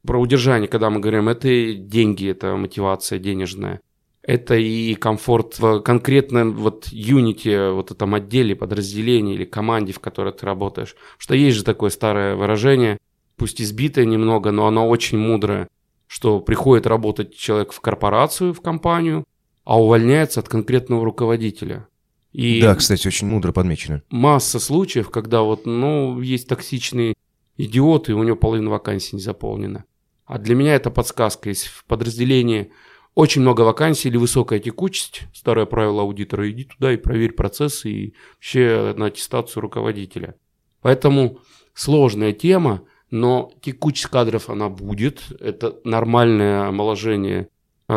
Про удержание, когда мы говорим, это деньги, это мотивация денежная – это и комфорт в конкретном вот юните, вот этом отделе, подразделении или команде, в которой ты работаешь. Что есть же такое старое выражение, пусть избитое немного, но оно очень мудрое, что приходит работать человек в корпорацию, в компанию, а увольняется от конкретного руководителя. И да, кстати, очень мудро подмечено. Масса случаев, когда вот, ну, есть токсичные идиоты, и у него половина вакансий не заполнена. А для меня это подсказка. Если в подразделении очень много вакансий или высокая текучесть, старое правило аудитора, иди туда и проверь процессы и вообще на аттестацию руководителя. Поэтому сложная тема, но текучесть кадров она будет, это нормальное омоложение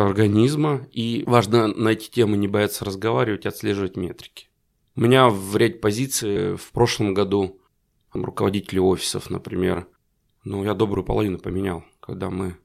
организма, и важно на эти темы не бояться разговаривать, отслеживать метрики. У меня в ряд позиций в прошлом году руководители офисов, например, ну, я добрую половину поменял, когда мы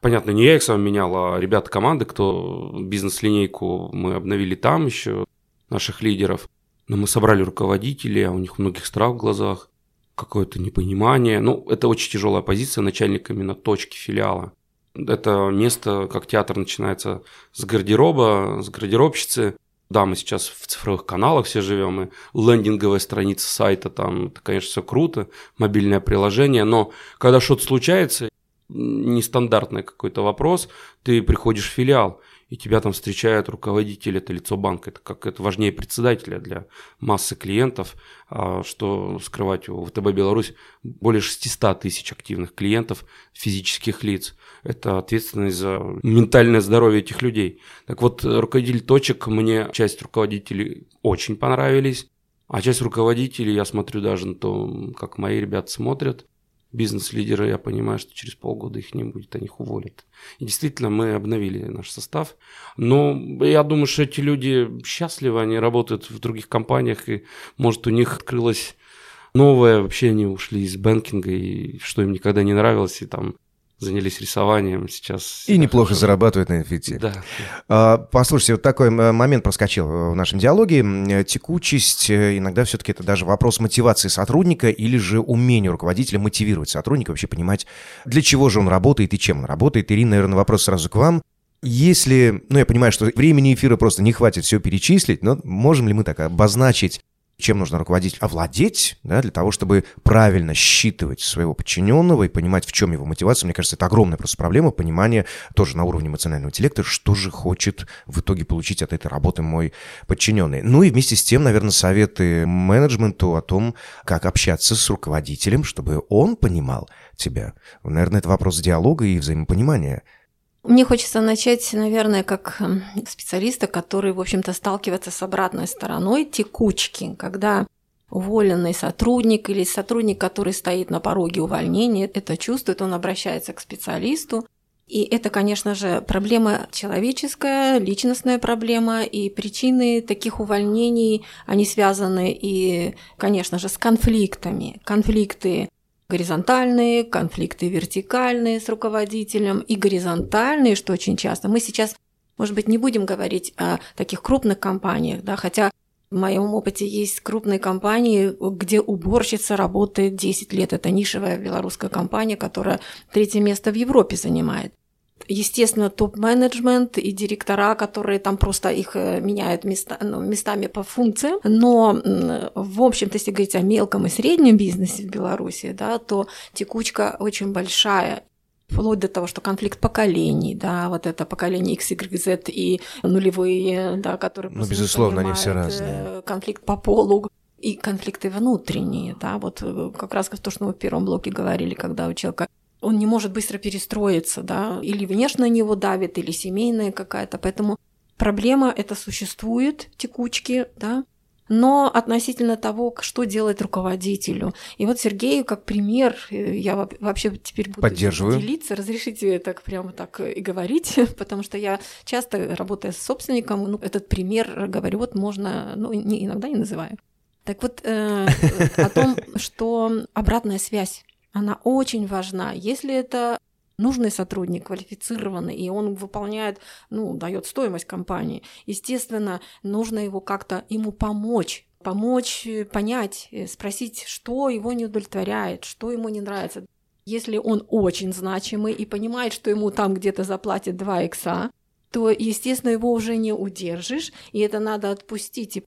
Понятно, не я их сам менял, а ребята команды, кто бизнес-линейку мы обновили там еще, наших лидеров. Но мы собрали руководителей, а у них многих страх в глазах, какое-то непонимание. Ну, это очень тяжелая позиция начальника именно точки филиала. Это место, как театр, начинается с гардероба, с гардеробщицы. Да, мы сейчас в цифровых каналах все живем, и лендинговая страница сайта, там, это, конечно, все круто, мобильное приложение, но когда что-то случается, нестандартный какой-то вопрос, ты приходишь в филиал, и тебя там встречает руководитель, это лицо банка, это как это важнее председателя для массы клиентов, а, что скрывать у ВТБ Беларусь более 600 тысяч активных клиентов, физических лиц. Это ответственность за ментальное здоровье этих людей. Так вот, руководитель точек, мне часть руководителей очень понравились, а часть руководителей, я смотрю даже на то, как мои ребята смотрят, бизнес-лидеры, я понимаю, что через полгода их не будет, они их уволят. И действительно, мы обновили наш состав. Но я думаю, что эти люди счастливы, они работают в других компаниях, и, может, у них открылось новое, вообще они ушли из бэнкинга, и что им никогда не нравилось, и там занялись рисованием сейчас. И неплохо хорошо. зарабатывают на NFT. Да. А, послушайте, вот такой момент проскочил в нашем диалоге. Текучесть, э, иногда все-таки это даже вопрос мотивации сотрудника или же умения руководителя мотивировать сотрудника, вообще понимать, для чего же он работает и чем он работает. Ирина, наверное, вопрос сразу к вам. Если, ну, я понимаю, что времени эфира просто не хватит все перечислить, но можем ли мы так обозначить чем нужно руководитель овладеть, да, для того, чтобы правильно считывать своего подчиненного и понимать, в чем его мотивация. Мне кажется, это огромная просто проблема понимания тоже на уровне эмоционального интеллекта, что же хочет в итоге получить от этой работы мой подчиненный. Ну и вместе с тем, наверное, советы менеджменту о том, как общаться с руководителем, чтобы он понимал тебя. Наверное, это вопрос диалога и взаимопонимания. Мне хочется начать, наверное, как эм, специалиста, который, в общем-то, сталкивается с обратной стороной текучки, когда уволенный сотрудник или сотрудник, который стоит на пороге увольнения, это чувствует, он обращается к специалисту. И это, конечно же, проблема человеческая, личностная проблема, и причины таких увольнений, они связаны и, конечно же, с конфликтами. Конфликты горизонтальные, конфликты вертикальные с руководителем и горизонтальные, что очень часто. Мы сейчас, может быть, не будем говорить о таких крупных компаниях, да, хотя в моем опыте есть крупные компании, где уборщица работает 10 лет. Это нишевая белорусская компания, которая третье место в Европе занимает. Естественно, топ-менеджмент и директора, которые там просто их э, меняют места, ну, местами по функциям. Но, в общем-то, если говорить о мелком и среднем бизнесе в Беларуси, да, то текучка очень большая вплоть до того, что конфликт поколений, да, вот это поколение X, Y, Z и нулевые, да, которые... Ну, безусловно, они все разные. Э, конфликт по полу, и конфликты внутренние, да, вот э, как раз то, что мы в первом блоке говорили, когда у человека он не может быстро перестроиться, да, или внешне на него давит, или семейная какая-то, поэтому проблема это существует, текучки, да, но относительно того, что делать руководителю. И вот Сергею, как пример, э, я вообще теперь буду Поддерживаю. делиться. Разрешите так прямо так и говорить, потому что я часто, работая с собственником, ну, этот пример говорю, вот можно, ну, не, иногда не называю. Так вот, э, о том, что обратная связь она очень важна. Если это нужный сотрудник, квалифицированный, и он выполняет, ну, дает стоимость компании, естественно, нужно его как-то ему помочь, помочь э, понять, э, спросить, что его не удовлетворяет, что ему не нравится. Если он очень значимый и понимает, что ему там где-то заплатят 2 икса, то, естественно, его уже не удержишь, и это надо отпустить.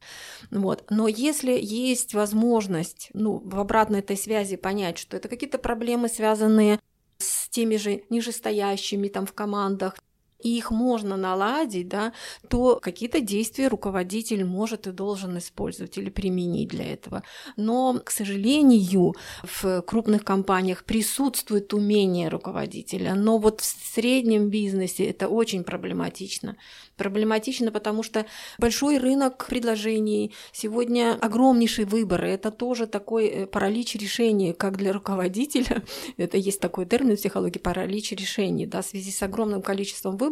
Вот. Но если есть возможность ну, в обратной этой связи понять, что это какие-то проблемы, связанные с теми же нижестоящими там в командах, и их можно наладить, да, то какие-то действия руководитель может и должен использовать или применить для этого. Но, к сожалению, в крупных компаниях присутствует умение руководителя, но вот в среднем бизнесе это очень проблематично. Проблематично, потому что большой рынок предложений, сегодня огромнейший выбор, это тоже такой э, паралич решений, как для руководителя, это есть такой термин в психологии, паралич решений, да, в связи с огромным количеством выборов,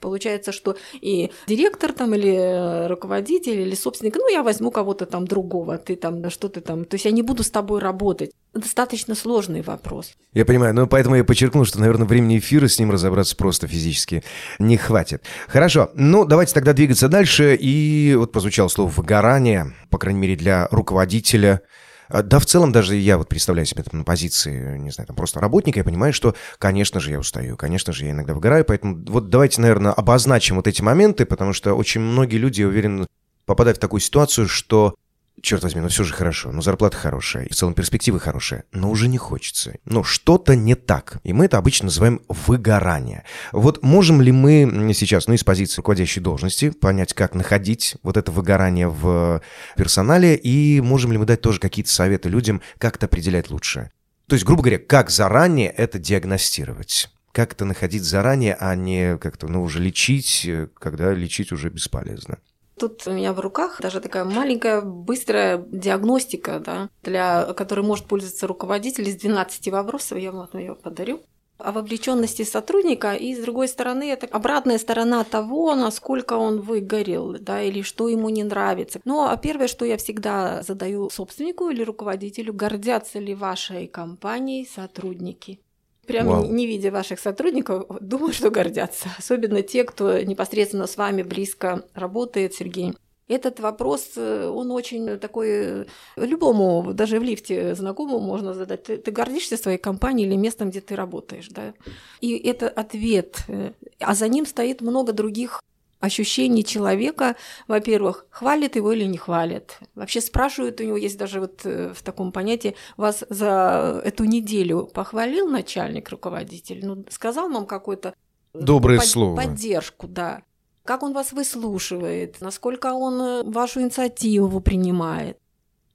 получается, что и директор там или э, руководитель или собственник, ну, я возьму кого-то там другого, ты там, что ты там, то есть я не буду с тобой работать. Достаточно сложный вопрос. Я понимаю, но поэтому я подчеркнул, что, наверное, времени эфира с ним разобраться просто физически не хватит. Хорошо, ну, давайте тогда двигаться дальше. И вот прозвучало слово «выгорание», по крайней мере, для руководителя. А, да, в целом даже я вот представляю себя там на позиции, не знаю, там просто работника, я понимаю, что, конечно же, я устаю, конечно же, я иногда выгораю, поэтому вот давайте, наверное, обозначим вот эти моменты, потому что очень многие люди, я уверен, попадают в такую ситуацию, что черт возьми, ну все же хорошо, ну зарплата хорошая, и в целом перспективы хорошие, но уже не хочется. Ну что-то не так, и мы это обычно называем выгорание. Вот можем ли мы сейчас, ну из позиции руководящей должности, понять, как находить вот это выгорание в персонале, и можем ли мы дать тоже какие-то советы людям, как это определять лучше? То есть, грубо говоря, как заранее это диагностировать? Как это находить заранее, а не как-то, ну, уже лечить, когда лечить уже бесполезно? Тут у меня в руках даже такая маленькая, быстрая диагностика, да, для которой может пользоваться руководитель из 12 вопросов. Я вам ее подарю о вовлеченности сотрудника, и с другой стороны, это обратная сторона того, насколько он выгорел, да, или что ему не нравится. Ну, а первое, что я всегда задаю собственнику или руководителю, гордятся ли вашей компанией сотрудники? Прямо Вау. не видя ваших сотрудников, думаю, что гордятся. Особенно те, кто непосредственно с вами близко работает, Сергей. Этот вопрос, э, он очень такой, э, любому, даже в лифте знакомому можно задать. Ты, ты гордишься своей компанией или местом, где ты работаешь, да? И это ответ. Э, а за ним стоит много других ощущений человека, во-первых, хвалит его или не хвалит. Вообще спрашивают у него, есть даже вот в таком понятии, вас за эту неделю похвалил начальник, руководитель, ну, сказал вам какой-то Доброе под, слово. Поддержку, да как он вас выслушивает, насколько он э, вашу инициативу принимает.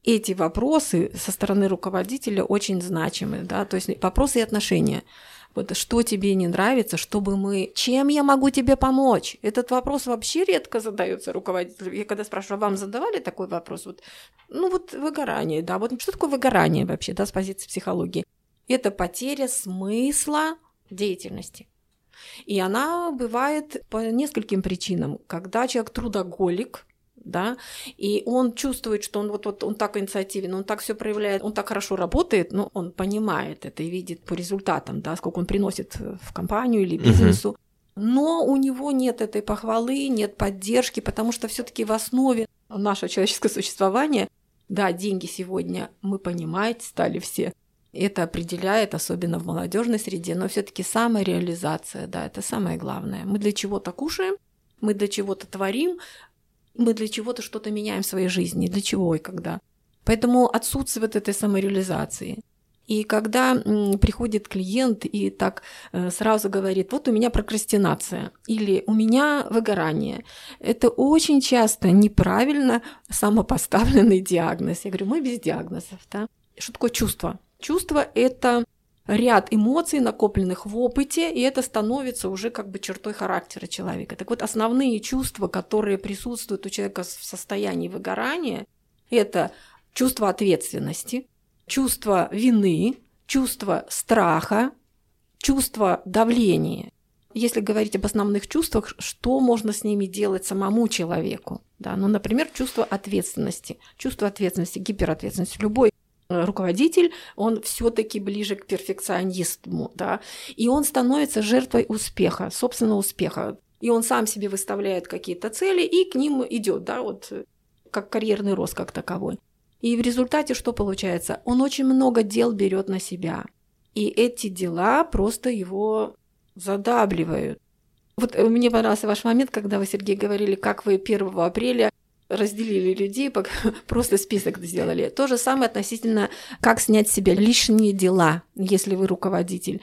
Эти вопросы со стороны руководителя очень значимы, да, то есть вопросы и отношения. Вот что тебе не нравится, чтобы мы... Чем я могу тебе помочь? Этот вопрос вообще редко задается руководителю. Я когда спрашиваю, вам задавали такой вопрос? Вот, ну вот выгорание, да. Вот что такое выгорание вообще, да, с позиции психологии? Это потеря смысла деятельности. И она бывает по нескольким причинам. Когда человек трудоголик, да, и он чувствует, что он вот, вот он так инициативен, он так все проявляет, он так хорошо работает, но он понимает это и видит по результатам, да, сколько он приносит в компанию или бизнесу. Но у него нет этой похвалы, нет поддержки, потому что все-таки в основе нашего человеческого существования, да, деньги сегодня, мы понимаете, стали все это определяет, особенно в молодежной среде, но все-таки самореализация, да, это самое главное. Мы для чего-то кушаем, мы для чего-то творим, мы для чего-то что-то меняем в своей жизни, для чего и когда. Поэтому отсутствует этой самореализации. И когда приходит клиент и так э, сразу говорит, вот у меня прокрастинация или у меня выгорание, это очень часто неправильно самопоставленный диагноз. Я говорю, мы без диагнозов. Да? Что такое чувство? Чувство – это ряд эмоций, накопленных в опыте, и это становится уже как бы чертой характера человека. Так вот, основные чувства, которые присутствуют у человека в состоянии выгорания, это чувство ответственности, чувство вины, чувство страха, чувство давления. Если говорить об основных чувствах, что можно с ними делать самому человеку? Да, ну, например, чувство ответственности. Чувство ответственности, гиперответственности. Любой руководитель, он все-таки ближе к перфекционисту, да, и он становится жертвой успеха, собственного успеха. И он сам себе выставляет какие-то цели и к ним идет, да, вот как карьерный рост как таковой. И в результате что получается? Он очень много дел берет на себя. И эти дела просто его задабливают. Вот э, мне понравился ваш момент, когда вы, Сергей, говорили, как вы 1 апреля разделили людей, просто список сделали. То же самое относительно, как снять с себя лишние дела, если вы руководитель.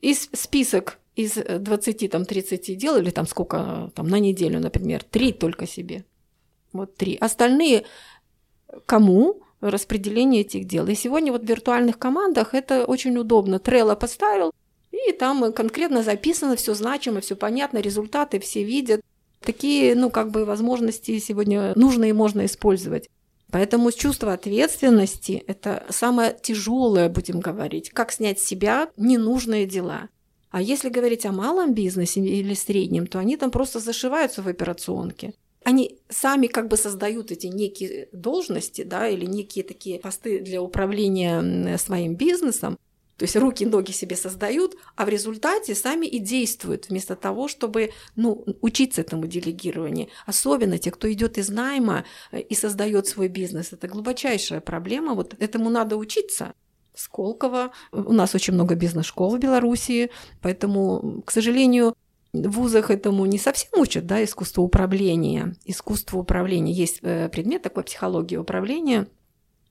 И список из 20, там, 30 дел, или там сколько, там, на неделю, например, три только себе. Вот три. Остальные кому распределение этих дел. И сегодня вот в виртуальных командах это очень удобно. Трелло поставил, и там конкретно записано, все значимо, все понятно, результаты все видят. Такие, ну, как бы возможности сегодня нужно и можно использовать. Поэтому чувство ответственности – это самое тяжелое, будем говорить, как снять с себя ненужные дела. А если говорить о малом бизнесе или среднем, то они там просто зашиваются в операционке. Они сами как бы создают эти некие должности, да, или некие такие посты для управления своим бизнесом, то есть руки, ноги себе создают, а в результате сами и действуют, вместо того, чтобы ну, учиться этому делегированию. Особенно те, кто идет из найма э, и создает свой бизнес. Это глубочайшая проблема. Вот этому надо учиться. Сколково. У нас очень много бизнес-школ в Беларуси, поэтому, к сожалению, в вузах этому не совсем учат, да, искусство управления. Искусство управления. Есть э, предмет такой психология управления,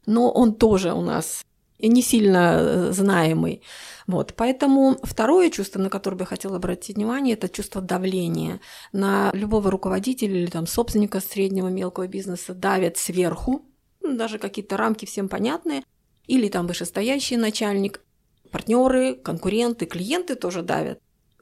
но он тоже у нас не сильно э, знаемый. Вот. Поэтому второе чувство, на которое бы я хотела обратить внимание, это чувство давления. На любого руководителя или там, собственника среднего мелкого бизнеса давят сверху, ну, даже какие-то рамки всем понятные, или там вышестоящий начальник, партнеры, конкуренты, клиенты тоже давят.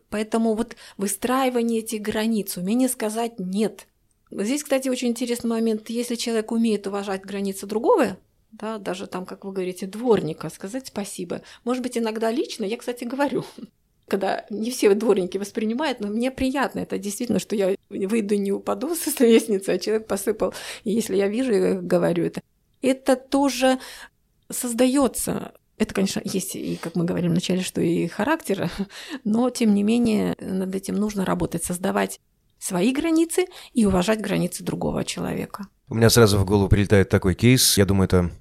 Поэтому вот выстраивание этих границ, умение сказать «нет». Здесь, кстати, очень интересный момент. Если человек умеет уважать границы другого, да, даже там, как вы говорите, дворника, сказать спасибо. Может быть, иногда лично, я, кстати, говорю, когда не все дворники воспринимают, но мне приятно, это действительно, что я выйду не упаду с лестницы, а человек посыпал, и если я вижу, я говорю это. Это тоже создается это, конечно, есть и, как мы говорим вначале, что и характер, но, тем не менее, над этим нужно работать, создавать свои границы и уважать границы другого человека. У меня сразу в голову прилетает такой кейс. Я думаю, это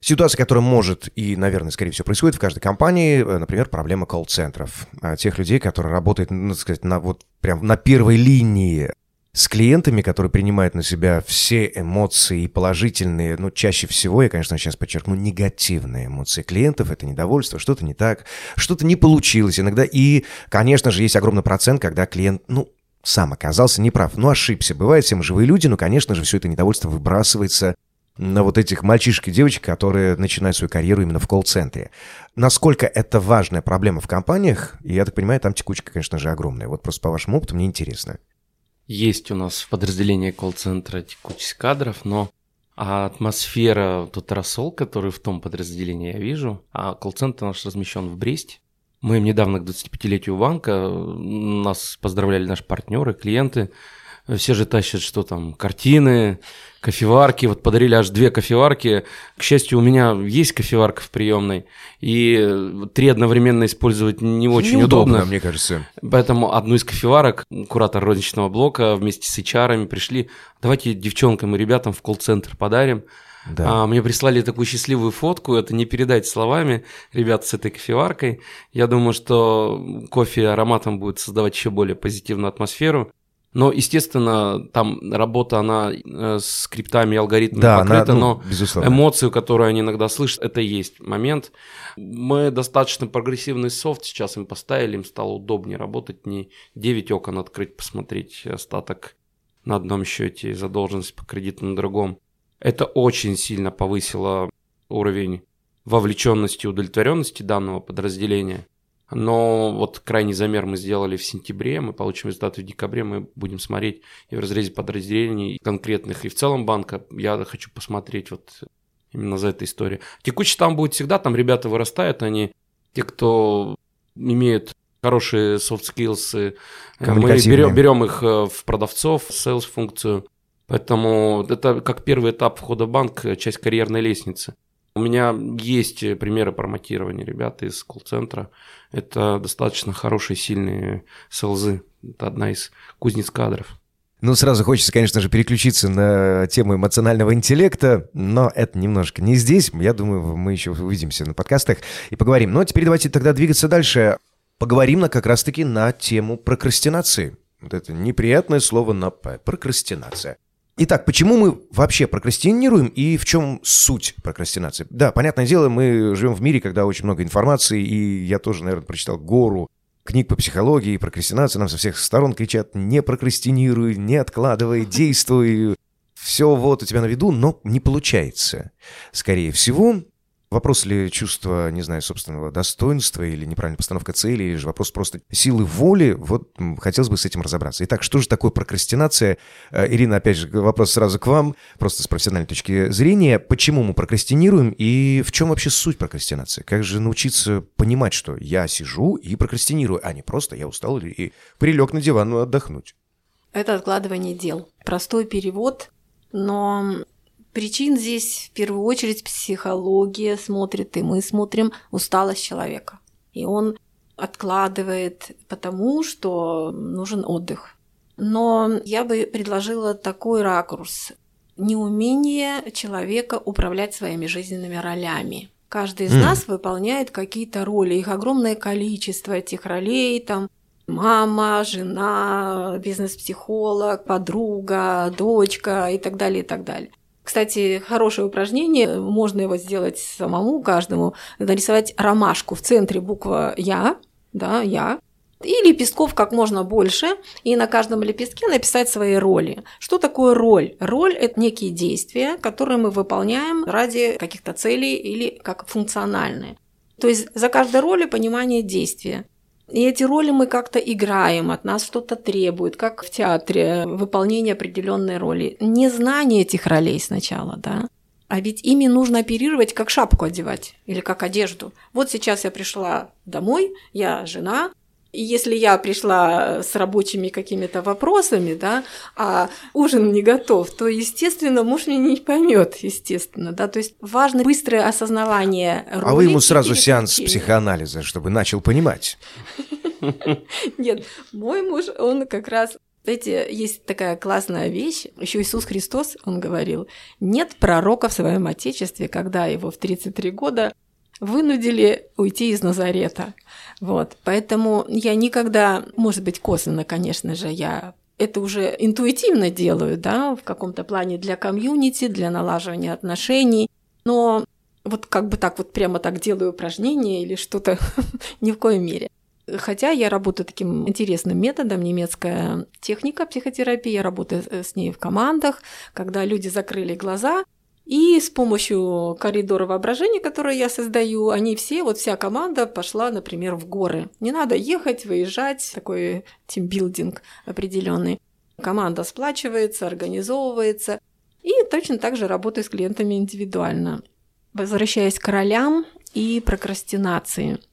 Ситуация, которая может и, наверное, скорее всего, происходит в каждой компании, э, например, проблема колл-центров. А тех людей, которые работают, ну, так сказать, на, вот прям на первой линии с клиентами, которые принимают на себя все эмоции положительные, ну, чаще всего, я, конечно, сейчас подчеркну, негативные эмоции клиентов, это недовольство, что-то не так, что-то не получилось иногда. И, конечно же, есть огромный процент, когда клиент, ну, сам оказался неправ, ну, ошибся. Бывает, все мы живые люди, но, конечно же, все это недовольство выбрасывается на вот этих мальчишек и девочек, которые начинают свою карьеру именно в колл-центре. Насколько это важная проблема в компаниях, я так понимаю, там текучка, конечно же, огромная. Вот просто по вашему опыту мне интересно. Есть у нас в подразделении колл-центра текучесть кадров, но атмосфера, тот рассол, который в том подразделении я вижу, а колл-центр наш размещен в Бресте. Мы недавно к 25-летию банка, нас поздравляли наши партнеры, клиенты, все же тащат, что там, картины, кофеварки. Вот подарили аж две кофеварки. К счастью, у меня есть кофеварка в приемной, и три одновременно использовать не очень Неудобно, удобно. мне кажется. Поэтому одну из кофеварок, куратор розничного блока вместе с HR пришли, давайте девчонкам и ребятам в колл-центр подарим. Да. А, мне прислали такую счастливую фотку, это не передать словами, ребята с этой кофеваркой. Я думаю, что кофе ароматом будет создавать еще более позитивную атмосферу. Но, естественно, там работа, она э, с скриптами и алгоритмами да, покрыта, она, ну, но безусловно. эмоцию, которую они иногда слышат, это есть момент. Мы достаточно прогрессивный софт сейчас им поставили, им стало удобнее работать, не 9 окон открыть, посмотреть остаток на одном счете и задолженность по кредиту на другом. Это очень сильно повысило уровень вовлеченности и удовлетворенности данного подразделения. Но вот крайний замер мы сделали в сентябре, мы получим результаты в декабре, мы будем смотреть и в разрезе подразделений конкретных, и в целом банка. Я хочу посмотреть вот именно за этой историей. Текучий там будет всегда, там ребята вырастают, они те, кто имеют хорошие soft skills, мы берем, берем их э, в продавцов, sales функцию. Поэтому это как первый этап входа в банк, часть карьерной лестницы. У меня есть примеры промотирования ребят из колл-центра. Это достаточно хорошие, сильные селзы. Это одна из кузнец кадров. Ну, сразу хочется, конечно же, переключиться на тему эмоционального интеллекта, но это немножко не здесь. Я думаю, мы еще увидимся на подкастах и поговорим. Но теперь давайте тогда двигаться дальше. Поговорим на как раз-таки на тему прокрастинации. Вот это неприятное слово на «п» – прокрастинация. Итак, почему мы вообще прокрастинируем и в чем суть прокрастинации? Да, понятное дело, мы живем в мире, когда очень много информации, и я тоже, наверное, прочитал гору книг по психологии, прокрастинации. Нам со всех сторон кричат «не прокрастинируй, не откладывай, действуй». Все вот у тебя на виду, но не получается. Скорее всего, Вопрос ли чувства, не знаю, собственного достоинства или неправильная постановка цели, или же вопрос просто силы воли, вот хотелось бы с этим разобраться. Итак, что же такое прокрастинация? Э, Ирина, опять же, вопрос сразу к вам, просто с профессиональной точки зрения. Почему мы прокрастинируем и в чем вообще суть прокрастинации? Как же научиться понимать, что я сижу и прокрастинирую, а не просто я устал и прилег на диван ну, отдохнуть? Это откладывание дел. Простой перевод, но Причин здесь в первую очередь психология смотрит, и мы смотрим усталость человека. И он откладывает потому, что нужен отдых. Но я бы предложила такой ракурс. Неумение человека управлять своими жизненными ролями. Каждый из mm. нас выполняет какие-то роли, их огромное количество этих ролей, там мама, жена, бизнес-психолог, подруга, дочка и так далее, и так далее. Кстати, хорошее упражнение, можно его сделать самому, каждому, нарисовать ромашку в центре буква «Я», да, «Я», и лепестков как можно больше, и на каждом лепестке написать свои роли. Что такое роль? Роль – это некие действия, которые мы выполняем ради каких-то целей или как функциональные. То есть за каждой ролью понимание действия. И эти роли мы как-то играем, от нас что-то требует, как в театре, выполнение определенной роли. Не знание этих ролей сначала, да. А ведь ими нужно оперировать, как шапку одевать или как одежду. Вот сейчас я пришла домой, я жена, если я пришла с рабочими какими-то вопросами, да, а ужин не готов, то, естественно, муж меня не поймет, естественно, да. То есть важно быстрое осознавание. А вы ему сразу сеанс психоанализа, чтобы начал понимать. Нет, мой муж, он как раз Знаете, есть такая классная вещь, еще Иисус Христос, он говорил, нет пророка в своем Отечестве, когда его в 33 года вынудили уйти из Назарета. Вот. Поэтому я никогда, может быть, косвенно, конечно же, я это уже интуитивно делаю, да, в каком-то плане для комьюнити, для налаживания отношений, но вот как бы так вот прямо так делаю упражнения или что-то ни в коем мере. Хотя я работаю таким интересным методом, немецкая техника психотерапии, я работаю с ней в командах, когда люди закрыли глаза, и с помощью коридора воображения, который я создаю, они все, вот вся команда пошла, например, в горы. Не надо ехать, выезжать, такой тимбилдинг определенный. Команда сплачивается, организовывается. И точно так же работаю с клиентами индивидуально. Возвращаясь к ролям и прокрастинации –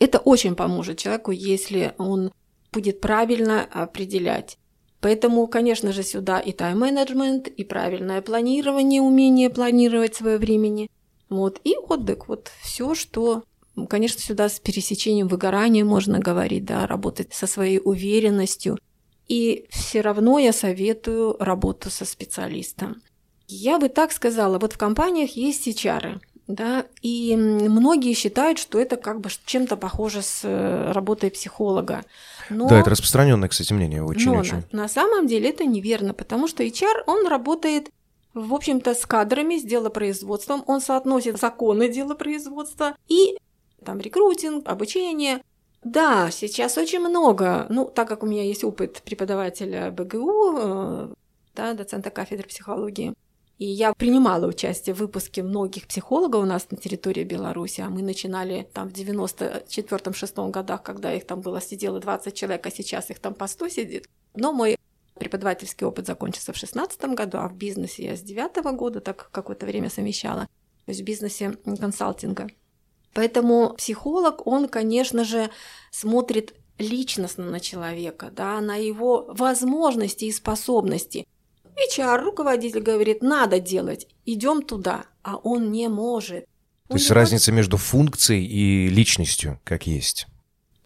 это очень поможет человеку, если он будет правильно определять. Поэтому, конечно же, сюда и тайм-менеджмент, и правильное планирование, умение планировать свое времени. Вот, и отдых. Вот все, что, конечно, сюда с пересечением выгорания можно говорить, да, работать со своей уверенностью. И все равно я советую работу со специалистом. Я бы так сказала, вот в компаниях есть HR, да, и многие считают, что это как бы чем-то похоже с э, работой психолога. Но, да, это распространенное, кстати, мнение очень. Но очень. На, на самом деле это неверно, потому что HR, он работает в общем-то, с кадрами, с делопроизводством, он соотносит законы делопроизводства и там рекрутинг, обучение. Да, сейчас очень много, ну, так как у меня есть опыт преподавателя БГУ, э, да, доцента кафедры психологии, и я принимала участие в выпуске многих психологов у нас на территории Беларуси, а мы начинали там в 94-6 годах, когда их там было, сидело 20 человек, а сейчас их там по 100 сидит. Но мой преподавательский опыт закончился в 16 году, а в бизнесе я с 9 года так какое-то время совмещала, то есть в бизнесе консалтинга. Поэтому психолог, он, конечно же, смотрит личностно на человека, да, на его возможности и способности. HR, руководитель говорит, надо делать, идем туда, а он не может. То есть разница между функцией и личностью, как есть.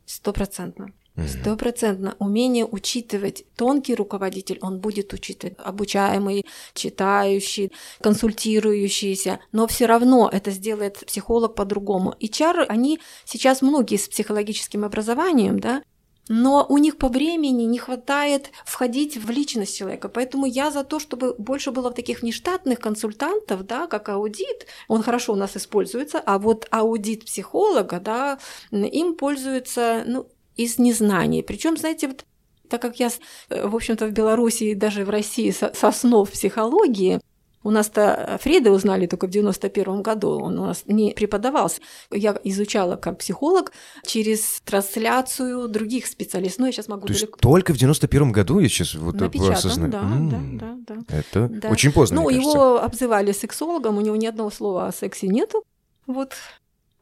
Стопроцентно. Стопроцентно. Умение учитывать. Тонкий руководитель, он будет учитывать. Обучаемый, читающий, консультирующийся. Но все равно это сделает психолог по-другому. HR, они сейчас многие с психологическим образованием, да, но у них по времени не хватает входить в личность человека. Поэтому я за то, чтобы больше было таких нештатных консультантов, да, как аудит, он хорошо у нас используется, а вот аудит психолога, да, им пользуются ну, из незнания. Причем, знаете, вот так как я, э, в общем-то, в Беларуси и даже в России со основ психологии, у нас-то Фрида узнали только в 91 году, он у нас не преподавался. Я изучала как психолог через трансляцию других специалистов. Ну, я сейчас могу... То далеко... есть только в 91 году я сейчас вот осознаю? Да, м-м, да, да, да. Это да. очень поздно, Ну, его обзывали сексологом, у него ни одного слова о сексе нету. Вот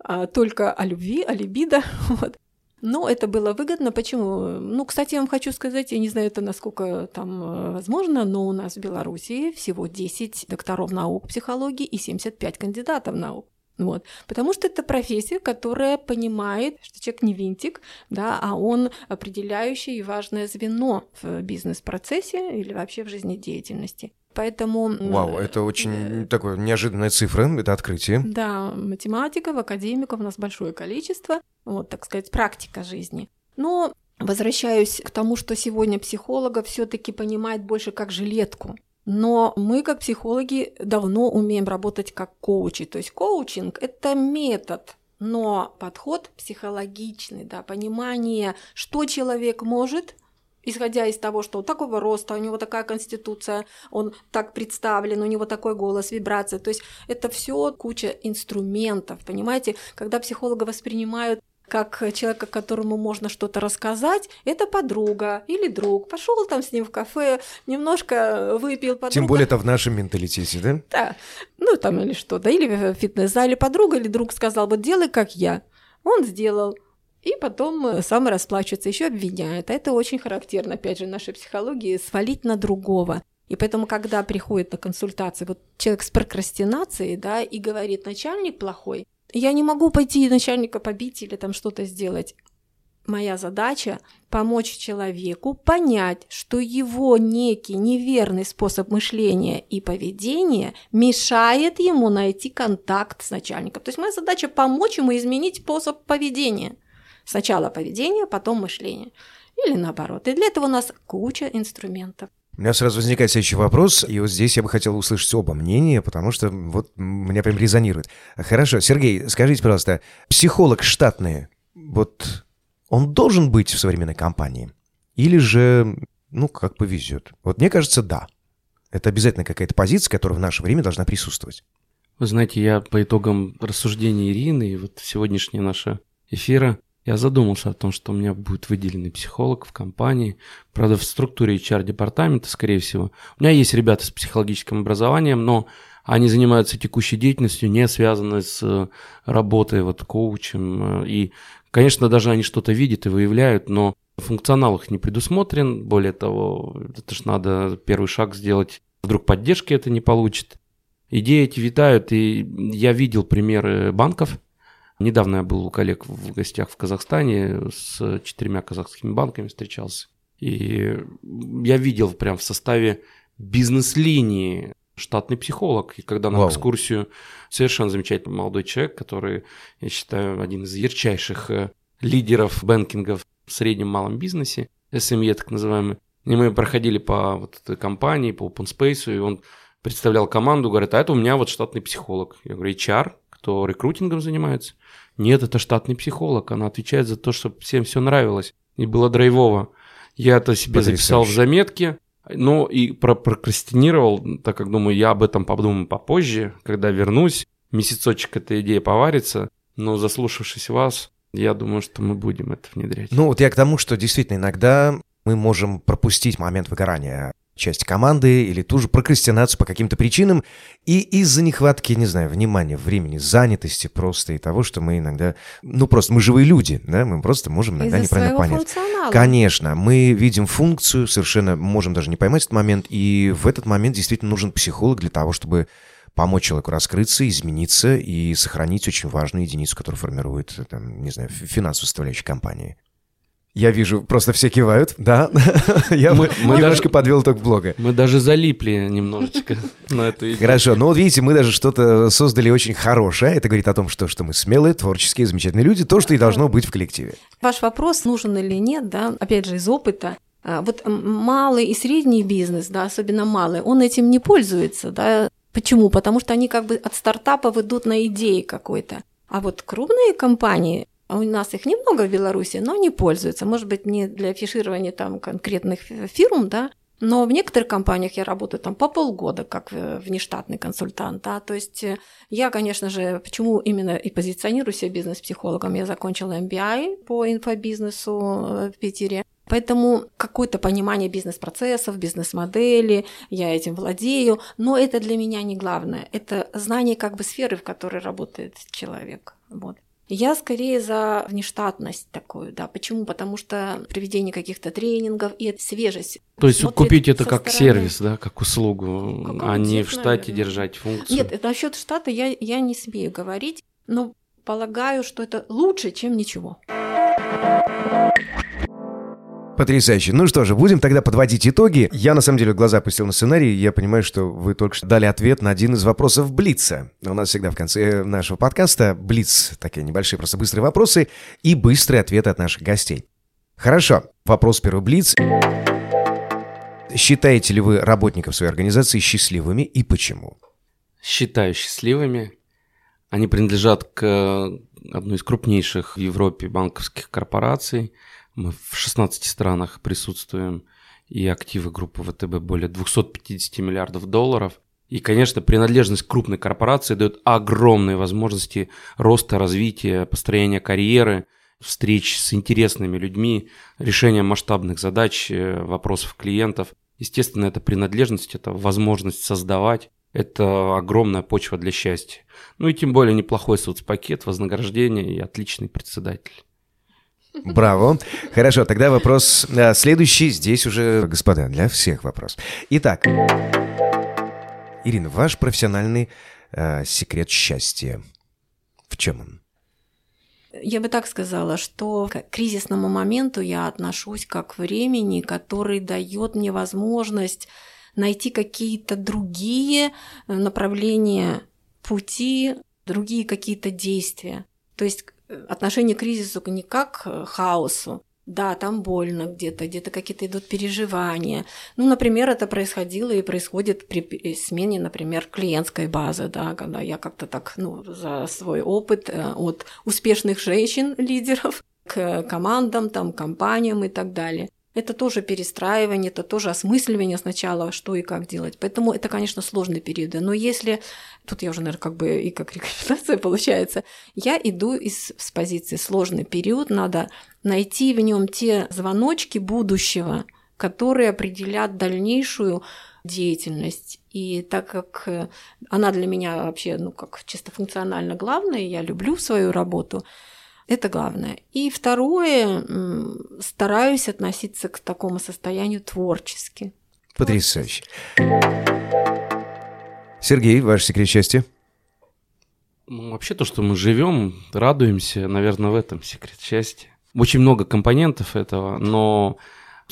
а только о любви, о либидо. Вот. Но это было выгодно. Почему? Ну, кстати, я вам хочу сказать, я не знаю, это насколько там э, возможно, но у нас в Беларуси всего 10 докторов наук психологии и 75 кандидатов наук. Вот. Потому что это профессия, которая понимает, что человек не винтик, да, а он определяющее и важное звено в бизнес-процессе или вообще в жизнедеятельности. Поэтому... Вау, это очень э, такое неожиданная цифра, это открытие. Да, математиков, академиков у нас большое количество, вот, так сказать, практика жизни. Но возвращаюсь к тому, что сегодня психолога все таки понимает больше как жилетку. Но мы, как психологи, давно умеем работать как коучи. То есть коучинг – это метод, но подход психологичный, да, понимание, что человек может, исходя из того, что такого роста, у него такая конституция, он так представлен, у него такой голос, вибрация. То есть это все куча инструментов, понимаете? Когда психолога воспринимают как человека, которому можно что-то рассказать, это подруга или друг. Пошел там с ним в кафе, немножко выпил. Подруга... Тем более это в нашем менталитете, да? Да. Ну, там или что, да, или в фитнес-зале подруга или друг сказал, вот делай как я. Он сделал. И потом э, сам расплачивается, еще обвиняет. А это очень характерно, опять же, нашей психологии, свалить на другого. И поэтому, когда приходит на консультацию вот человек с прокрастинацией, да, и говорит, начальник плохой, я не могу пойти начальника побить или там что-то сделать. моя задача помочь человеку понять, что его некий неверный способ мышления и поведения мешает ему найти контакт с начальником. То есть моя задача помочь ему изменить способ поведения. Сначала поведение, потом мышление. Или наоборот. И для этого у нас куча инструментов. У меня сразу возникает следующий вопрос, и вот здесь я бы хотел услышать оба мнения, потому что вот меня прям резонирует. Хорошо, Сергей, скажите, пожалуйста, психолог штатный, вот он должен быть в современной компании? Или же, ну, как повезет? Вот мне кажется, да. Это обязательно какая-то позиция, которая в наше время должна присутствовать. Вы знаете, я по итогам рассуждений Ирины и вот сегодняшнего нашего эфира я задумался о том, что у меня будет выделенный психолог в компании. Правда, в структуре HR-департамента, скорее всего. У меня есть ребята с психологическим образованием, но они занимаются текущей деятельностью, не связанной с э, работой вот коучем. Э, и, конечно, даже они что-то видят и выявляют, но функционал их не предусмотрен. Более того, это же надо первый шаг сделать. Вдруг поддержки это не получит. Идеи эти витают, и я видел примеры банков – Недавно я был у коллег в гостях в Казахстане, с четырьмя казахскими банками встречался. И я видел прям в составе бизнес-линии штатный психолог. И когда на Вау. экскурсию совершенно замечательный молодой человек, который, я считаю, один из ярчайших э, лидеров бэнкингов в среднем малом бизнесе, SME так называемый. И мы проходили по вот этой компании, по open space, и он представлял команду, говорит, а это у меня вот штатный психолог. Я говорю, HR, кто рекрутингом занимается. Нет, это штатный психолог, она отвечает за то, чтобы всем все нравилось и было драйвово. Я это себе Потрясающе. записал в заметке, но и про прокрастинировал, так как думаю, я об этом подумаю попозже, когда вернусь, месяцочек эта идея поварится, но заслушавшись вас, я думаю, что мы будем это внедрять. Ну вот я к тому, что действительно иногда мы можем пропустить момент выгорания часть команды или ту же прокрастинацию по каким-то причинам, и из-за нехватки, не знаю, внимания, времени, занятости просто и того, что мы иногда, ну просто мы живые люди, да, мы просто можем иногда из-за неправильно понять. Конечно, мы видим функцию, совершенно можем даже не поймать этот момент, и в этот момент действительно нужен психолог для того, чтобы помочь человеку раскрыться, измениться и сохранить очень важную единицу, которая формирует, там, не знаю, финансовую составляющую компании. Я вижу, просто все кивают, да. Я мы, мы немножко даже, подвел итог блога. Мы даже залипли немножечко на эту идею. Хорошо, ну вот видите, мы даже что-то создали очень хорошее. Это говорит о том, что, что мы смелые, творческие, замечательные люди, то, что и должно быть в коллективе. Ваш вопрос, нужен или нет, да, опять же, из опыта. А, вот малый и средний бизнес, да, особенно малый, он этим не пользуется, да. Почему? Потому что они как бы от стартапа идут на идеи какой-то. А вот крупные компании, а у нас их немного в Беларуси, но они пользуются. Может быть, не для афиширования там конкретных фирм, да, но в некоторых компаниях я работаю там по полгода как внештатный консультант. Да? То есть э, я, конечно же, почему именно и позиционирую себя бизнес-психологом? Я закончила MBA по инфобизнесу э, в Питере. Поэтому какое-то понимание бизнес-процессов, бизнес-модели, я этим владею, но это для меня не главное. Это знание как бы сферы, в которой работает человек. Вот. Я скорее за внештатность такую, да. Почему? Потому что проведение каких-то тренингов и свежесть. То есть купить это как стороны. сервис, да, как услугу, как а не в штате наверное. держать функцию. Нет, насчет штата я, я не смею говорить, но полагаю, что это лучше, чем ничего. Потрясающе. Ну что же, будем тогда подводить итоги. Я, на самом деле, глаза опустил на сценарий. Я понимаю, что вы только что дали ответ на один из вопросов Блица. У нас всегда в конце нашего подкаста Блиц, такие небольшие, просто быстрые вопросы и быстрые ответы от наших гостей. Хорошо. Вопрос первый Блиц. Считаете ли вы работников своей организации счастливыми и почему? Считаю счастливыми. Они принадлежат к одной из крупнейших в Европе банковских корпораций – мы в 16 странах присутствуем, и активы группы ВТБ более 250 миллиардов долларов. И, конечно, принадлежность крупной корпорации дает огромные возможности роста, развития, построения карьеры, встреч с интересными людьми, решения масштабных задач, э, вопросов клиентов. Естественно, это принадлежность, это возможность создавать, это огромная почва для счастья. Ну и тем более неплохой соцпакет, вознаграждение и отличный председатель. Браво. Хорошо, тогда вопрос э, следующий. Здесь уже, господа, для всех вопрос. Итак, Ирина, ваш профессиональный э, секрет счастья. В чем он? Я бы так сказала, что к кризисному моменту я отношусь как к времени, который дает мне возможность найти какие-то другие э, направления пути, другие какие-то действия. То есть отношение к кризису не как к хаосу, да, там больно где-то, где-то какие-то идут переживания. Ну, например, это происходило и происходит при смене, например, клиентской базы, да, когда я как-то так, ну, за свой опыт э, от успешных женщин-лидеров к командам, там, компаниям и так далее. Это тоже перестраивание, это тоже осмысливание сначала, что и как делать. Поэтому это, конечно, сложные периоды. Но если, тут я уже, наверное, как бы и как рекомендация получается, я иду из, с позиции сложный период, надо найти в нем те звоночки будущего, которые определят дальнейшую деятельность. И так как она для меня вообще, ну, как чисто функционально главная, я люблю свою работу, это главное. И второе, стараюсь относиться к такому состоянию творчески. Потрясающе. Сергей, ваш секрет счастья? Ну, вообще то, что мы живем, радуемся, наверное, в этом секрет счастья. Очень много компонентов этого, но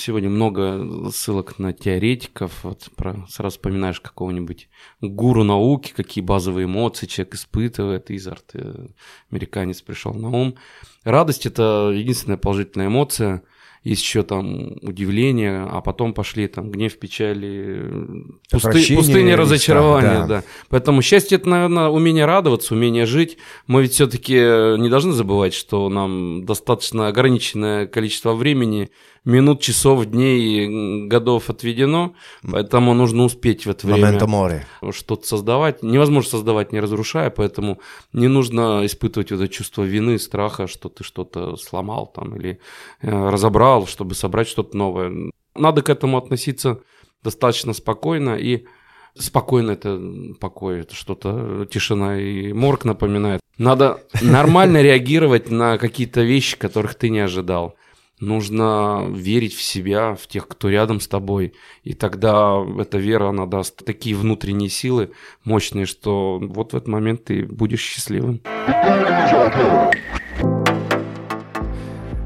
Сегодня много ссылок на теоретиков. Вот про, сразу вспоминаешь какого-нибудь гуру науки, какие базовые эмоции человек испытывает. Изарт, э, американец, пришел на ум. Радость – это единственная положительная эмоция – есть еще там удивление, а потом пошли там гнев, печали, пусты, пустыня разочарования, да. да. Поэтому счастье это, наверное, умение радоваться, умение жить. Мы ведь все-таки не должны забывать, что нам достаточно ограниченное количество времени, минут, часов, дней, годов отведено, поэтому нужно успеть в это время что-то создавать. Невозможно создавать, не разрушая, поэтому не нужно испытывать это чувство вины, страха, что ты что-то сломал там или э, разобрал чтобы собрать что-то новое. Надо к этому относиться достаточно спокойно и спокойно это покой, это что-то тишина и морг напоминает. Надо нормально реагировать на какие-то вещи, которых ты не ожидал. Нужно верить в себя, в тех, кто рядом с тобой. И тогда эта вера, она даст такие внутренние силы мощные, что вот в этот момент ты будешь счастливым.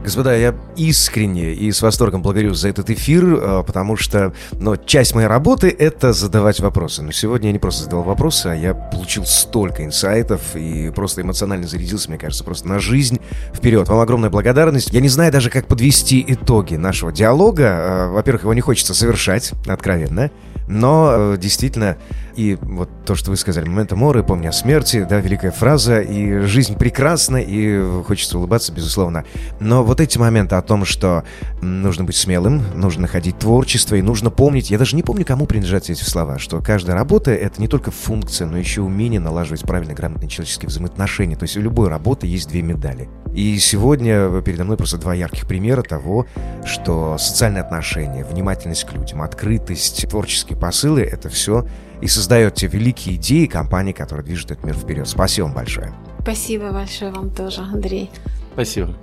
Господа, я искренне и с восторгом благодарю за этот эфир, а, потому что ну, часть моей работы — это задавать вопросы. Но сегодня я не просто задавал вопросы, а я получил столько инсайтов и просто эмоционально зарядился, мне кажется, просто на жизнь вперед. Вам огромная благодарность. Я не знаю даже, как подвести итоги нашего диалога. А, во-первых, его не хочется совершать, откровенно. Но э, действительно, и вот то, что вы сказали, момента моры, помня о смерти, да, великая фраза, и жизнь прекрасна, и хочется улыбаться, безусловно. Но вот эти моменты о том, что нужно быть смелым, нужно находить творчество, и нужно помнить, я даже не помню, кому принадлежат эти слова, что каждая работа — это не только функция, но еще умение налаживать правильно грамотные человеческие взаимоотношения. То есть у любой работы есть две медали. И сегодня передо мной просто два ярких примера того, что социальные отношения, внимательность к людям, открытость, творческие посылы — это все и создает те великие идеи компании, которые движут этот мир вперед. Спасибо вам большое. Спасибо большое вам тоже, Андрей. Спасибо.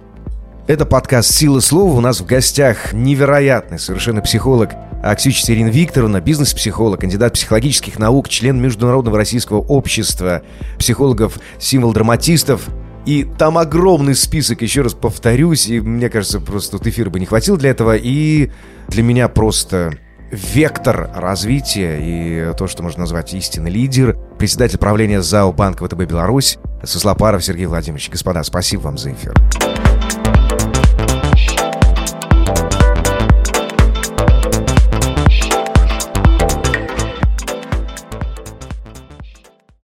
Это подкаст «Сила слова». У нас в гостях невероятный совершенно психолог Аксючица Ирина Викторовна, бизнес-психолог, кандидат психологических наук, член Международного российского общества психологов, символ-драматистов. И там огромный список, еще раз повторюсь, и мне кажется, просто тут эфира бы не хватило для этого. И для меня просто вектор развития и то, что можно назвать истинный лидер, председатель правления ЗАО Банка ВТБ Беларусь, Сослопаров Сергей Владимирович. Господа, спасибо вам за эфир.